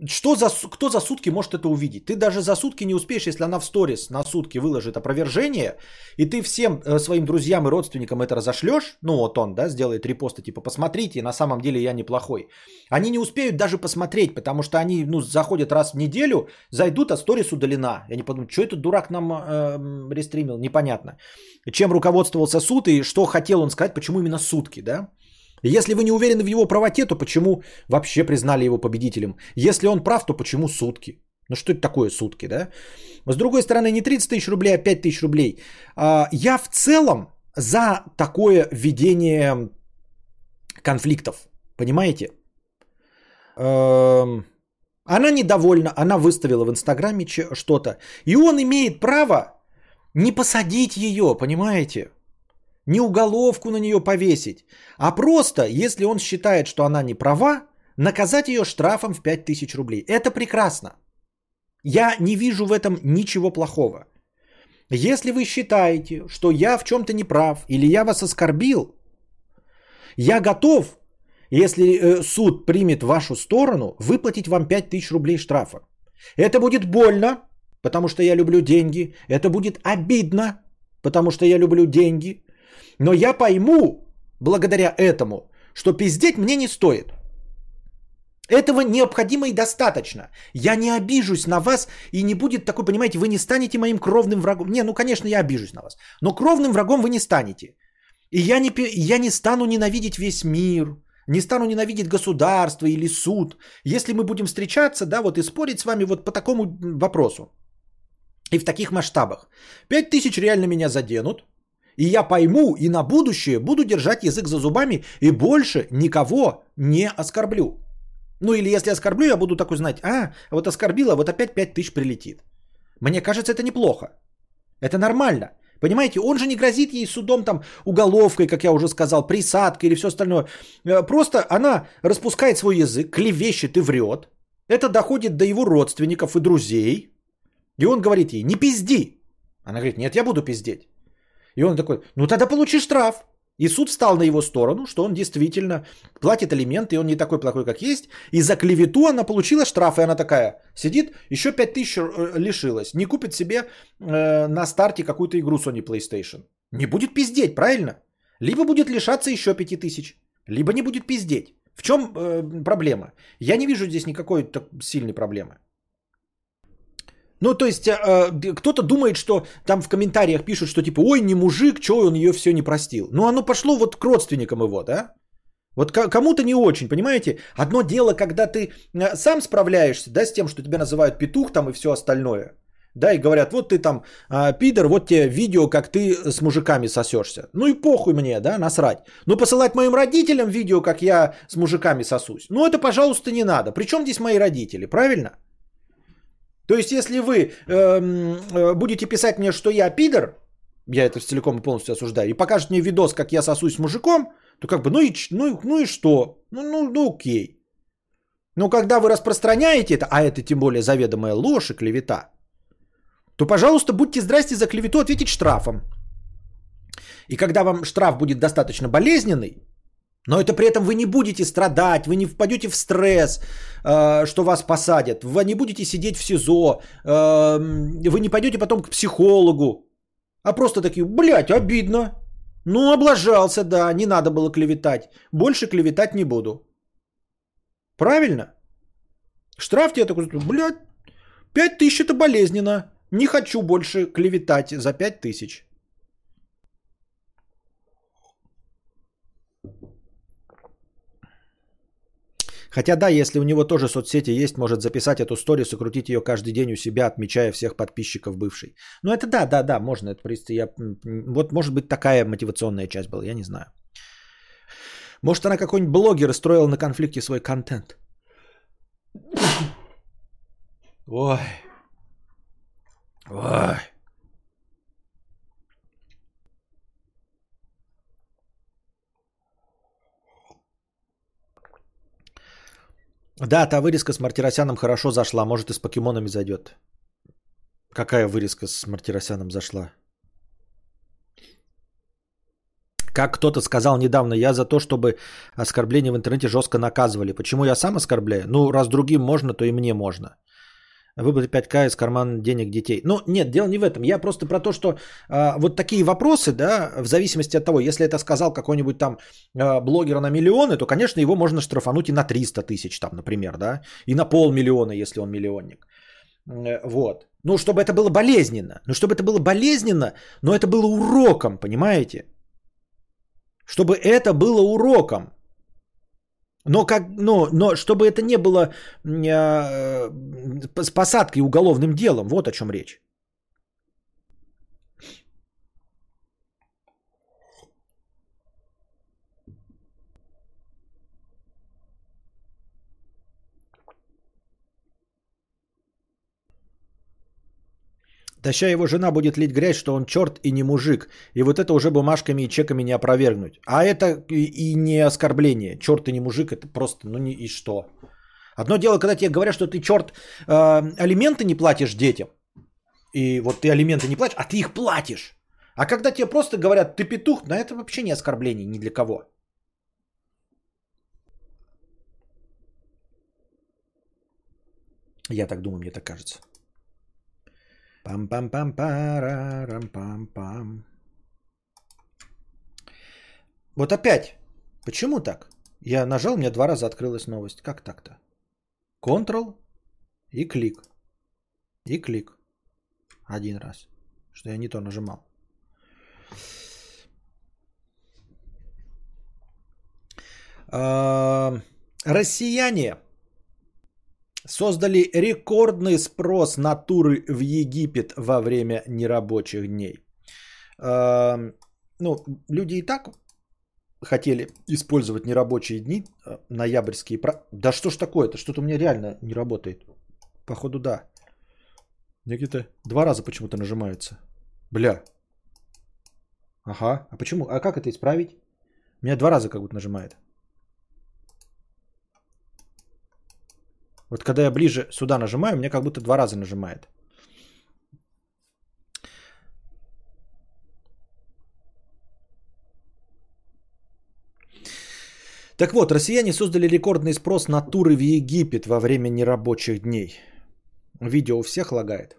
что за, кто за сутки может это увидеть? Ты даже за сутки не успеешь, если она в сторис на сутки выложит опровержение, и ты всем э, своим друзьям и родственникам это разошлешь, ну вот он, да, сделает репосты, типа, посмотрите, на самом деле я неплохой. Они не успеют даже посмотреть, потому что они, ну, заходят раз в неделю, зайдут, а сторис удалена. И они подумают, что этот дурак нам э, рестримил, непонятно. Чем руководствовался суд и что хотел он сказать, почему именно сутки, да? Если вы не уверены в его правоте, то почему вообще признали его победителем? Если он прав, то почему сутки? Ну что это такое сутки, да? С другой стороны, не 30 тысяч рублей, а 5 тысяч рублей. А, я в целом за такое ведение конфликтов. Понимаете? Эм, она недовольна, она выставила в Инстаграме что-то. И он имеет право не посадить ее, понимаете? Не уголовку на нее повесить, а просто, если он считает, что она не права, наказать ее штрафом в 5000 рублей. Это прекрасно. Я не вижу в этом ничего плохого. Если вы считаете, что я в чем-то не прав или я вас оскорбил, я готов, если э, суд примет вашу сторону, выплатить вам 5000 рублей штрафа. Это будет больно, потому что я люблю деньги. Это будет обидно, потому что я люблю деньги. Но я пойму, благодаря этому, что пиздеть мне не стоит. Этого необходимо и достаточно. Я не обижусь на вас и не будет такой, понимаете, вы не станете моим кровным врагом. Не, ну конечно я обижусь на вас. Но кровным врагом вы не станете. И я не, я не стану ненавидеть весь мир, не стану ненавидеть государство или суд. Если мы будем встречаться, да, вот и спорить с вами вот по такому вопросу. И в таких масштабах. Пять тысяч реально меня заденут. И я пойму и на будущее буду держать язык за зубами и больше никого не оскорблю. Ну или если оскорблю, я буду такой знать, а, вот оскорбила, вот опять 5 тысяч прилетит. Мне кажется, это неплохо. Это нормально. Понимаете, он же не грозит ей судом, там, уголовкой, как я уже сказал, присадкой или все остальное. Э, просто она распускает свой язык, клевещет и врет. Это доходит до его родственников и друзей. И он говорит ей, не пизди. Она говорит, нет, я буду пиздеть. И он такой, ну тогда получи штраф. И суд встал на его сторону, что он действительно платит алименты, и он не такой плохой, как есть. И за клевету она получила штраф, и она такая сидит, еще 5 тысяч э, лишилась. Не купит себе э, на старте какую-то игру Sony PlayStation. Не будет пиздеть, правильно? Либо будет лишаться еще 5 тысяч. либо не будет пиздеть. В чем э, проблема? Я не вижу здесь никакой так сильной проблемы. Ну, то есть, э, кто-то думает, что там в комментариях пишут, что типа, ой, не мужик, что он ее все не простил. Ну, оно пошло вот к родственникам его, да? Вот кому-то не очень, понимаете? Одно дело, когда ты э, сам справляешься, да, с тем, что тебя называют петух там и все остальное. Да, и говорят, вот ты там э, пидор, вот тебе видео, как ты с мужиками сосешься. Ну и похуй мне, да, насрать. Но посылать моим родителям видео, как я с мужиками сосусь, ну это, пожалуйста, не надо. Причем здесь мои родители, правильно? То есть, если вы эм, э, будете писать мне, что я пидор, я это целиком и полностью осуждаю, и покажете мне видос, как я сосусь с мужиком, то как бы, ну и, ну, ну и что? Ну, ну, ну окей. Но когда вы распространяете это, а это тем более заведомая ложь и клевета, то, пожалуйста, будьте здрасте за клевету ответить штрафом. И когда вам штраф будет достаточно болезненный, но это при этом вы не будете страдать, вы не впадете в стресс, э, что вас посадят, вы не будете сидеть в СИЗО, э, вы не пойдете потом к психологу, а просто такие, блядь, обидно. Ну, облажался, да, не надо было клеветать. Больше клеветать не буду. Правильно? Штраф тебе такой, блядь, тысяч это болезненно. Не хочу больше клеветать за 5000. Хотя да, если у него тоже соцсети есть, может записать эту историю, сокрутить ее каждый день у себя, отмечая всех подписчиков бывшей. Ну это да, да, да, можно. Это, в я, вот может быть такая мотивационная часть была, я не знаю. Может она какой-нибудь блогер строил на конфликте свой контент. Ой. Ой. Да, та вырезка с Мартиросяном хорошо зашла. Может и с покемонами зайдет. Какая вырезка с Мартиросяном зашла? Как кто-то сказал недавно, я за то, чтобы оскорбления в интернете жестко наказывали. Почему я сам оскорбляю? Ну, раз другим можно, то и мне можно выплатить 5к из кармана денег детей. Ну, нет, дело не в этом. Я просто про то, что э, вот такие вопросы, да, в зависимости от того, если это сказал какой-нибудь там э, блогер на миллионы, то, конечно, его можно штрафануть и на 300 тысяч там, например, да, и на полмиллиона, если он миллионник. Э, вот. Ну, чтобы это было болезненно. Ну, чтобы это было болезненно, но это было уроком, понимаете? Чтобы это было уроком. Но, как, но, но чтобы это не было э, с посадкой уголовным делом, вот о чем речь. Да ща его жена будет лить грязь, что он черт и не мужик. И вот это уже бумажками и чеками не опровергнуть. А это и не оскорбление. Черт и не мужик, это просто, ну не и что. Одно дело, когда тебе говорят, что ты черт, э, алименты не платишь детям. И вот ты алименты не платишь, а ты их платишь. А когда тебе просто говорят, ты петух, ну это вообще не оскорбление ни для кого. Я так думаю, мне так кажется. Пам-пам-пам-парам-пам-пам. Вот опять. Почему так? Я нажал, мне два раза открылась новость. Как так-то? Ctrl и клик. И клик. Один раз. Что я не то нажимал. Россияне создали рекордный спрос на туры в Египет во время нерабочих дней. Ну, люди и так хотели использовать нерабочие дни, э, ноябрьские. Да что ж такое-то? Что-то у меня реально не работает. Походу, да. Мне где-то два раза почему-то нажимается. Бля. Ага. А почему? А как это исправить? Меня два раза как будто нажимает. Вот когда я ближе сюда нажимаю, мне как будто два раза нажимает. Так вот, россияне создали рекордный спрос на туры в Египет во время нерабочих дней. Видео у всех лагает.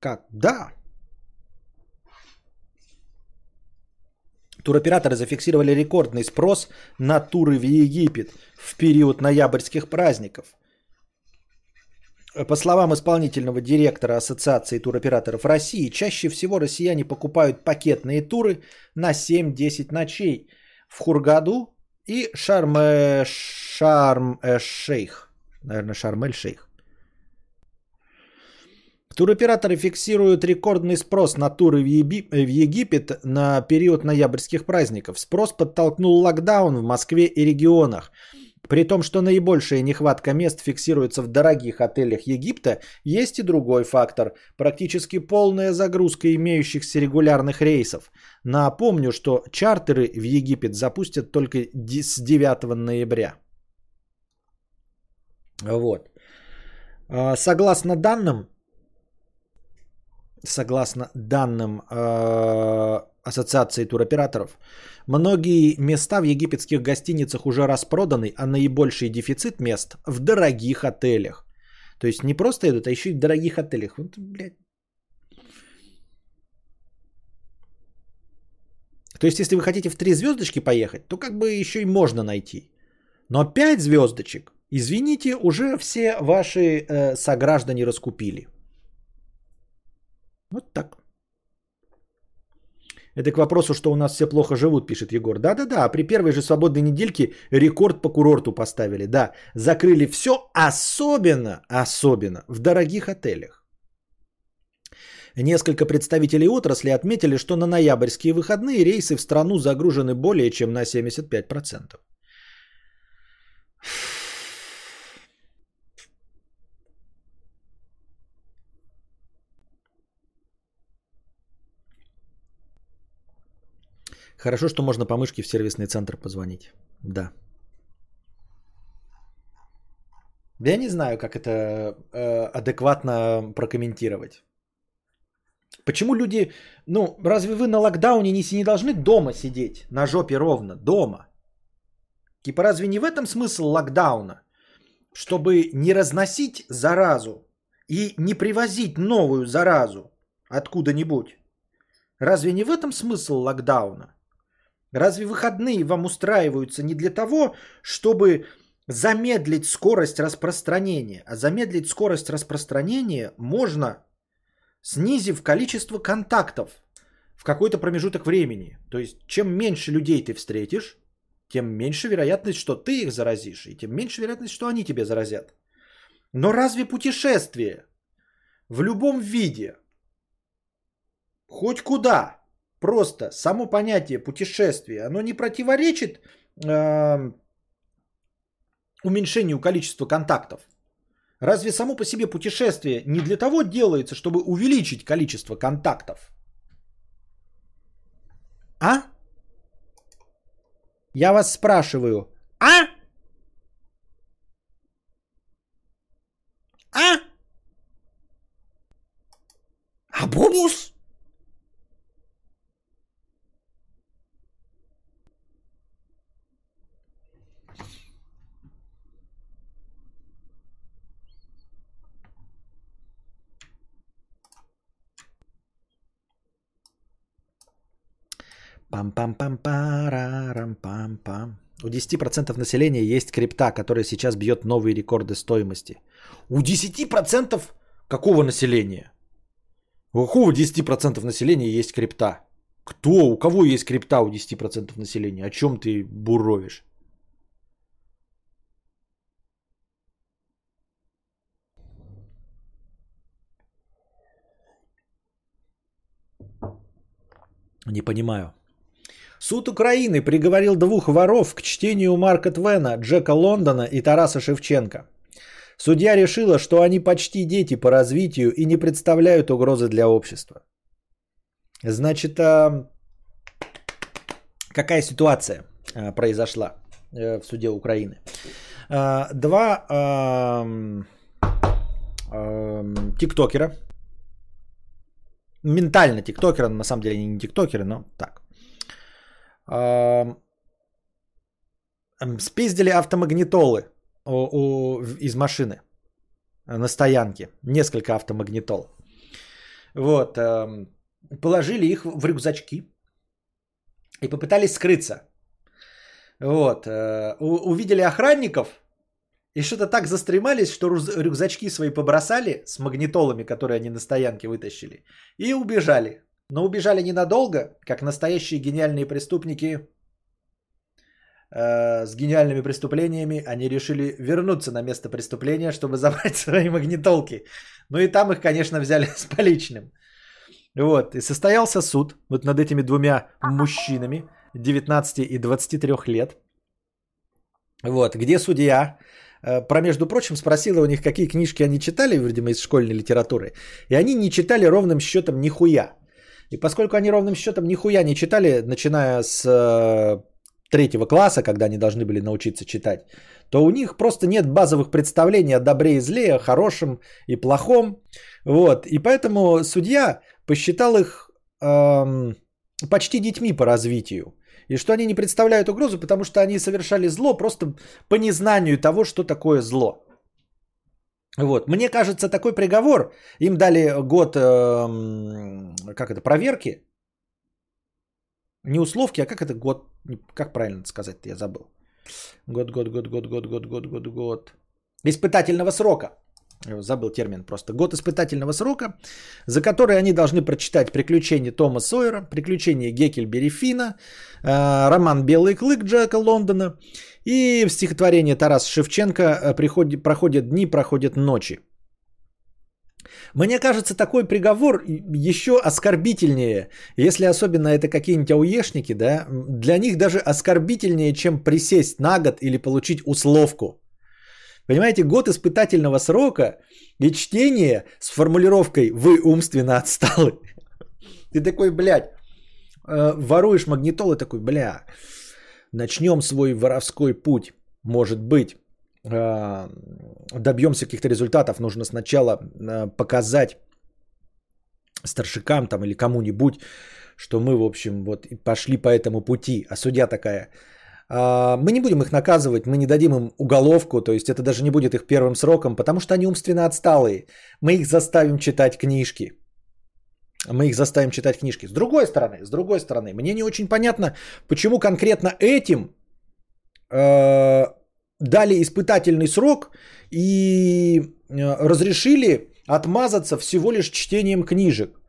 Как? Да. Туроператоры зафиксировали рекордный спрос на туры в Египет в период ноябрьских праздников. По словам исполнительного директора Ассоциации туроператоров России, чаще всего россияне покупают пакетные туры на 7-10 ночей в Хургаду и Шарм-э-Шейх. Наверное, Шарм-эль-Шейх. Туроператоры фиксируют рекордный спрос на туры в, Египет на период ноябрьских праздников. Спрос подтолкнул локдаун в Москве и регионах. При том, что наибольшая нехватка мест фиксируется в дорогих отелях Египта, есть и другой фактор – практически полная загрузка имеющихся регулярных рейсов. Напомню, что чартеры в Египет запустят только с 9 ноября. Вот. А, Согласно данным, согласно данным э, Ассоциации туроператоров, многие места в египетских гостиницах уже распроданы, а наибольший дефицит мест в дорогих отелях. То есть не просто идут, а еще и в дорогих отелях. Вот, блядь. То есть, если вы хотите в три звездочки поехать, то как бы еще и можно найти. Но пять звездочек, извините, уже все ваши э, сограждане раскупили. Вот так. Это к вопросу, что у нас все плохо живут, пишет Егор. Да-да-да, при первой же свободной недельке рекорд по курорту поставили. Да, закрыли все, особенно, особенно в дорогих отелях. Несколько представителей отрасли отметили, что на ноябрьские выходные рейсы в страну загружены более чем на 75%. Хорошо, что можно по мышке в сервисный центр позвонить. Да. Я не знаю, как это э, адекватно прокомментировать. Почему люди, ну, разве вы на локдауне не, не должны дома сидеть, на жопе ровно, дома? Типа разве не в этом смысл локдауна? Чтобы не разносить заразу и не привозить новую заразу откуда-нибудь. Разве не в этом смысл локдауна? Разве выходные вам устраиваются не для того, чтобы замедлить скорость распространения? А замедлить скорость распространения можно, снизив количество контактов в какой-то промежуток времени. То есть, чем меньше людей ты встретишь, тем меньше вероятность, что ты их заразишь, и тем меньше вероятность, что они тебе заразят. Но разве путешествие в любом виде, хоть куда, просто само понятие путешествия, оно не противоречит э, уменьшению количества контактов? Разве само по себе путешествие не для того делается, чтобы увеличить количество контактов? А? Я вас спрашиваю. А? У 10% населения есть крипта, которая сейчас бьет новые рекорды стоимости. У 10% какого населения? У какого 10% населения есть крипта? Кто? У кого есть крипта у 10% населения? О чем ты буровишь? Не понимаю. Суд Украины приговорил двух воров к чтению Марка Твена, Джека Лондона и Тараса Шевченко. Судья решила, что они почти дети по развитию и не представляют угрозы для общества. Значит, а, какая ситуация а, произошла э, в суде Украины? А, Два ам, тиктокера, ментально тиктокеры, на самом деле они не тиктокеры, но так. Спиздили автомагнитолы у- у- из машины на стоянке. Несколько автомагнитол. Вот. Положили их в рюкзачки. и попытались скрыться. Вот. э, увидели охранников и что-то так застремались, что рюкзачки свои побросали с магнитолами, которые они на стоянке вытащили, и убежали. Но убежали ненадолго, как настоящие гениальные преступники э, с гениальными преступлениями, они решили вернуться на место преступления, чтобы забрать свои магнитолки. Ну и там их, конечно, взяли с поличным. Вот, и состоялся суд вот над этими двумя мужчинами 19 и 23 лет. Вот, где судья, э, про, между прочим, спросила у них, какие книжки они читали, видимо, из школьной литературы. И они не читали ровным счетом нихуя. И поскольку они ровным счетом нихуя не читали, начиная с э, третьего класса, когда они должны были научиться читать, то у них просто нет базовых представлений о добре и зле, о хорошем и плохом. Вот. И поэтому судья посчитал их эм, почти детьми по развитию. И что они не представляют угрозу, потому что они совершали зло просто по незнанию того, что такое зло. Вот. Мне кажется, такой приговор, им дали год, эм, как это, проверки, не условки, а как это год, как правильно сказать я забыл. Год, год, год, год, год, год, год, год, год. Испытательного срока. Забыл термин просто. Год испытательного срока, за который они должны прочитать «Приключения Тома Сойера», «Приключения Геккельбери Фина», э, роман «Белый клык» Джека Лондона и в стихотворение Тараса Шевченко э, приходи- «Проходят дни, проходят ночи». Мне кажется, такой приговор еще оскорбительнее, если особенно это какие-нибудь ауешники, да, для них даже оскорбительнее, чем присесть на год или получить условку. Понимаете, год испытательного срока и чтение с формулировкой «вы умственно отсталы». Ты такой, блядь, э, воруешь магнитол и такой, бля, начнем свой воровской путь, может быть, э, добьемся каких-то результатов, нужно сначала э, показать старшикам там или кому-нибудь, что мы, в общем, вот пошли по этому пути. А судья такая, «А, мы не будем их наказывать, мы не дадим им уголовку, то есть это даже не будет их первым сроком, потому что они умственно отсталые. Мы их заставим читать книжки. Мы их заставим читать книжки. С другой стороны, с другой стороны, мне не очень понятно, почему конкретно этим э, дали испытательный срок и э, разрешили отмазаться всего лишь чтением книжек.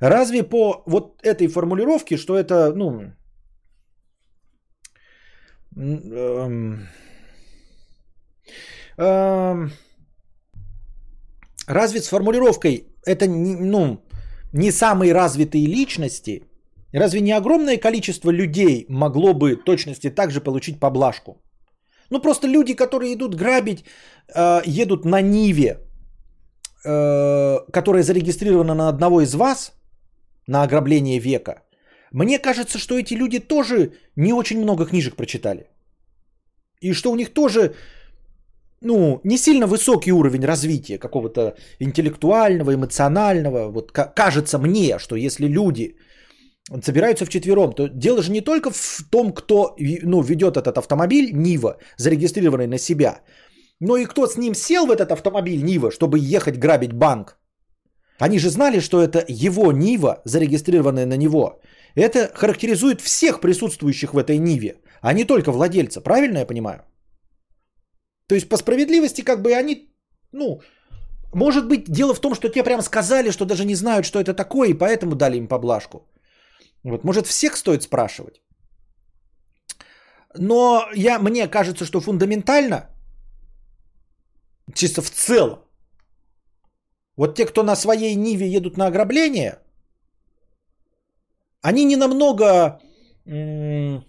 Разве по вот этой формулировке, что это, ну, эм, эм, разве с формулировкой это, не- ну, не самые развитые личности, разве не огромное количество людей могло бы точности также получить поблажку? Ну просто люди, которые идут грабить, э, едут на Ниве, э, которая зарегистрирована на одного из вас, на ограбление века. Мне кажется, что эти люди тоже не очень много книжек прочитали. И что у них тоже, ну, не сильно высокий уровень развития какого-то интеллектуального, эмоционального. Вот ка- кажется мне, что если люди собираются вчетвером, то дело же не только в том, кто ну, ведет этот автомобиль Нива, зарегистрированный на себя, но и кто с ним сел в этот автомобиль Нива, чтобы ехать грабить банк. Они же знали, что это его Нива, зарегистрированная на него. Это характеризует всех присутствующих в этой Ниве, а не только владельца. Правильно я понимаю? То есть по справедливости как бы они, ну, может быть, дело в том, что те прям сказали, что даже не знают, что это такое, и поэтому дали им поблажку. Вот, может, всех стоит спрашивать. Но я, мне кажется, что фундаментально, чисто в целом, вот те, кто на своей Ниве едут на ограбление, они не намного м,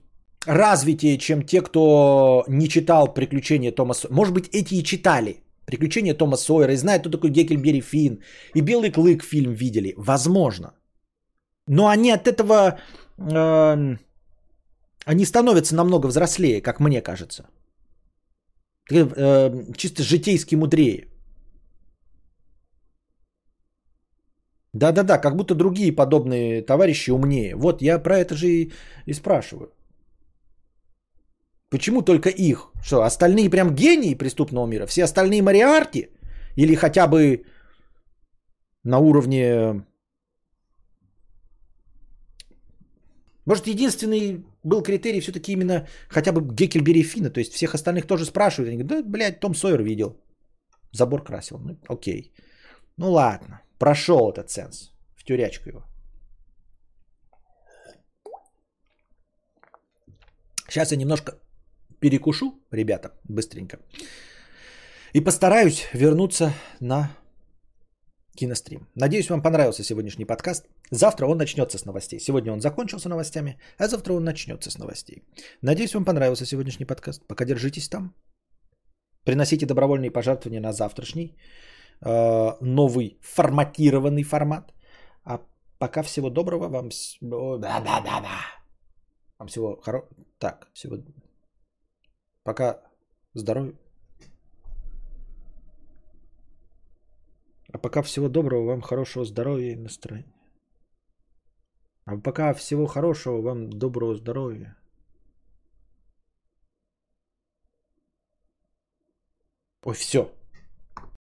развитие, чем те, кто не читал «Приключения Тома Сойера». Может быть, эти и читали «Приключения Тома Сойера» и знают, кто такой Геккельбери Финн, и «Белый клык» фильм видели. Возможно. Но они от этого... э, они становятся намного взрослее, как мне кажется. Э, чисто житейски мудрее. Да-да-да, как будто другие подобные товарищи умнее. Вот я про это же и, и спрашиваю. Почему только их? Что, остальные прям гении преступного мира? Все остальные Мариарти? Или хотя бы на уровне... Может, единственный был критерий все-таки именно хотя бы Геккельбери Фина, то есть всех остальных тоже спрашивают. Они говорят, да, блядь, Том Сойер видел. Забор красил. Ну, окей. Ну ладно, прошел этот сенс. В тюрячку его. Сейчас я немножко перекушу, ребята, быстренько. И постараюсь вернуться на кинострим. Надеюсь, вам понравился сегодняшний подкаст. Завтра он начнется с новостей. Сегодня он закончился новостями, а завтра он начнется с новостей. Надеюсь, вам понравился сегодняшний подкаст. Пока держитесь там. Приносите добровольные пожертвования на завтрашний э, новый форматированный формат. А пока всего доброго вам. Да, да, да, да. Вам всего хорошего. Так, всего. Пока здоровья. А пока всего доброго, вам хорошего здоровья и настроения. А пока всего хорошего, вам доброго здоровья. Ой, все.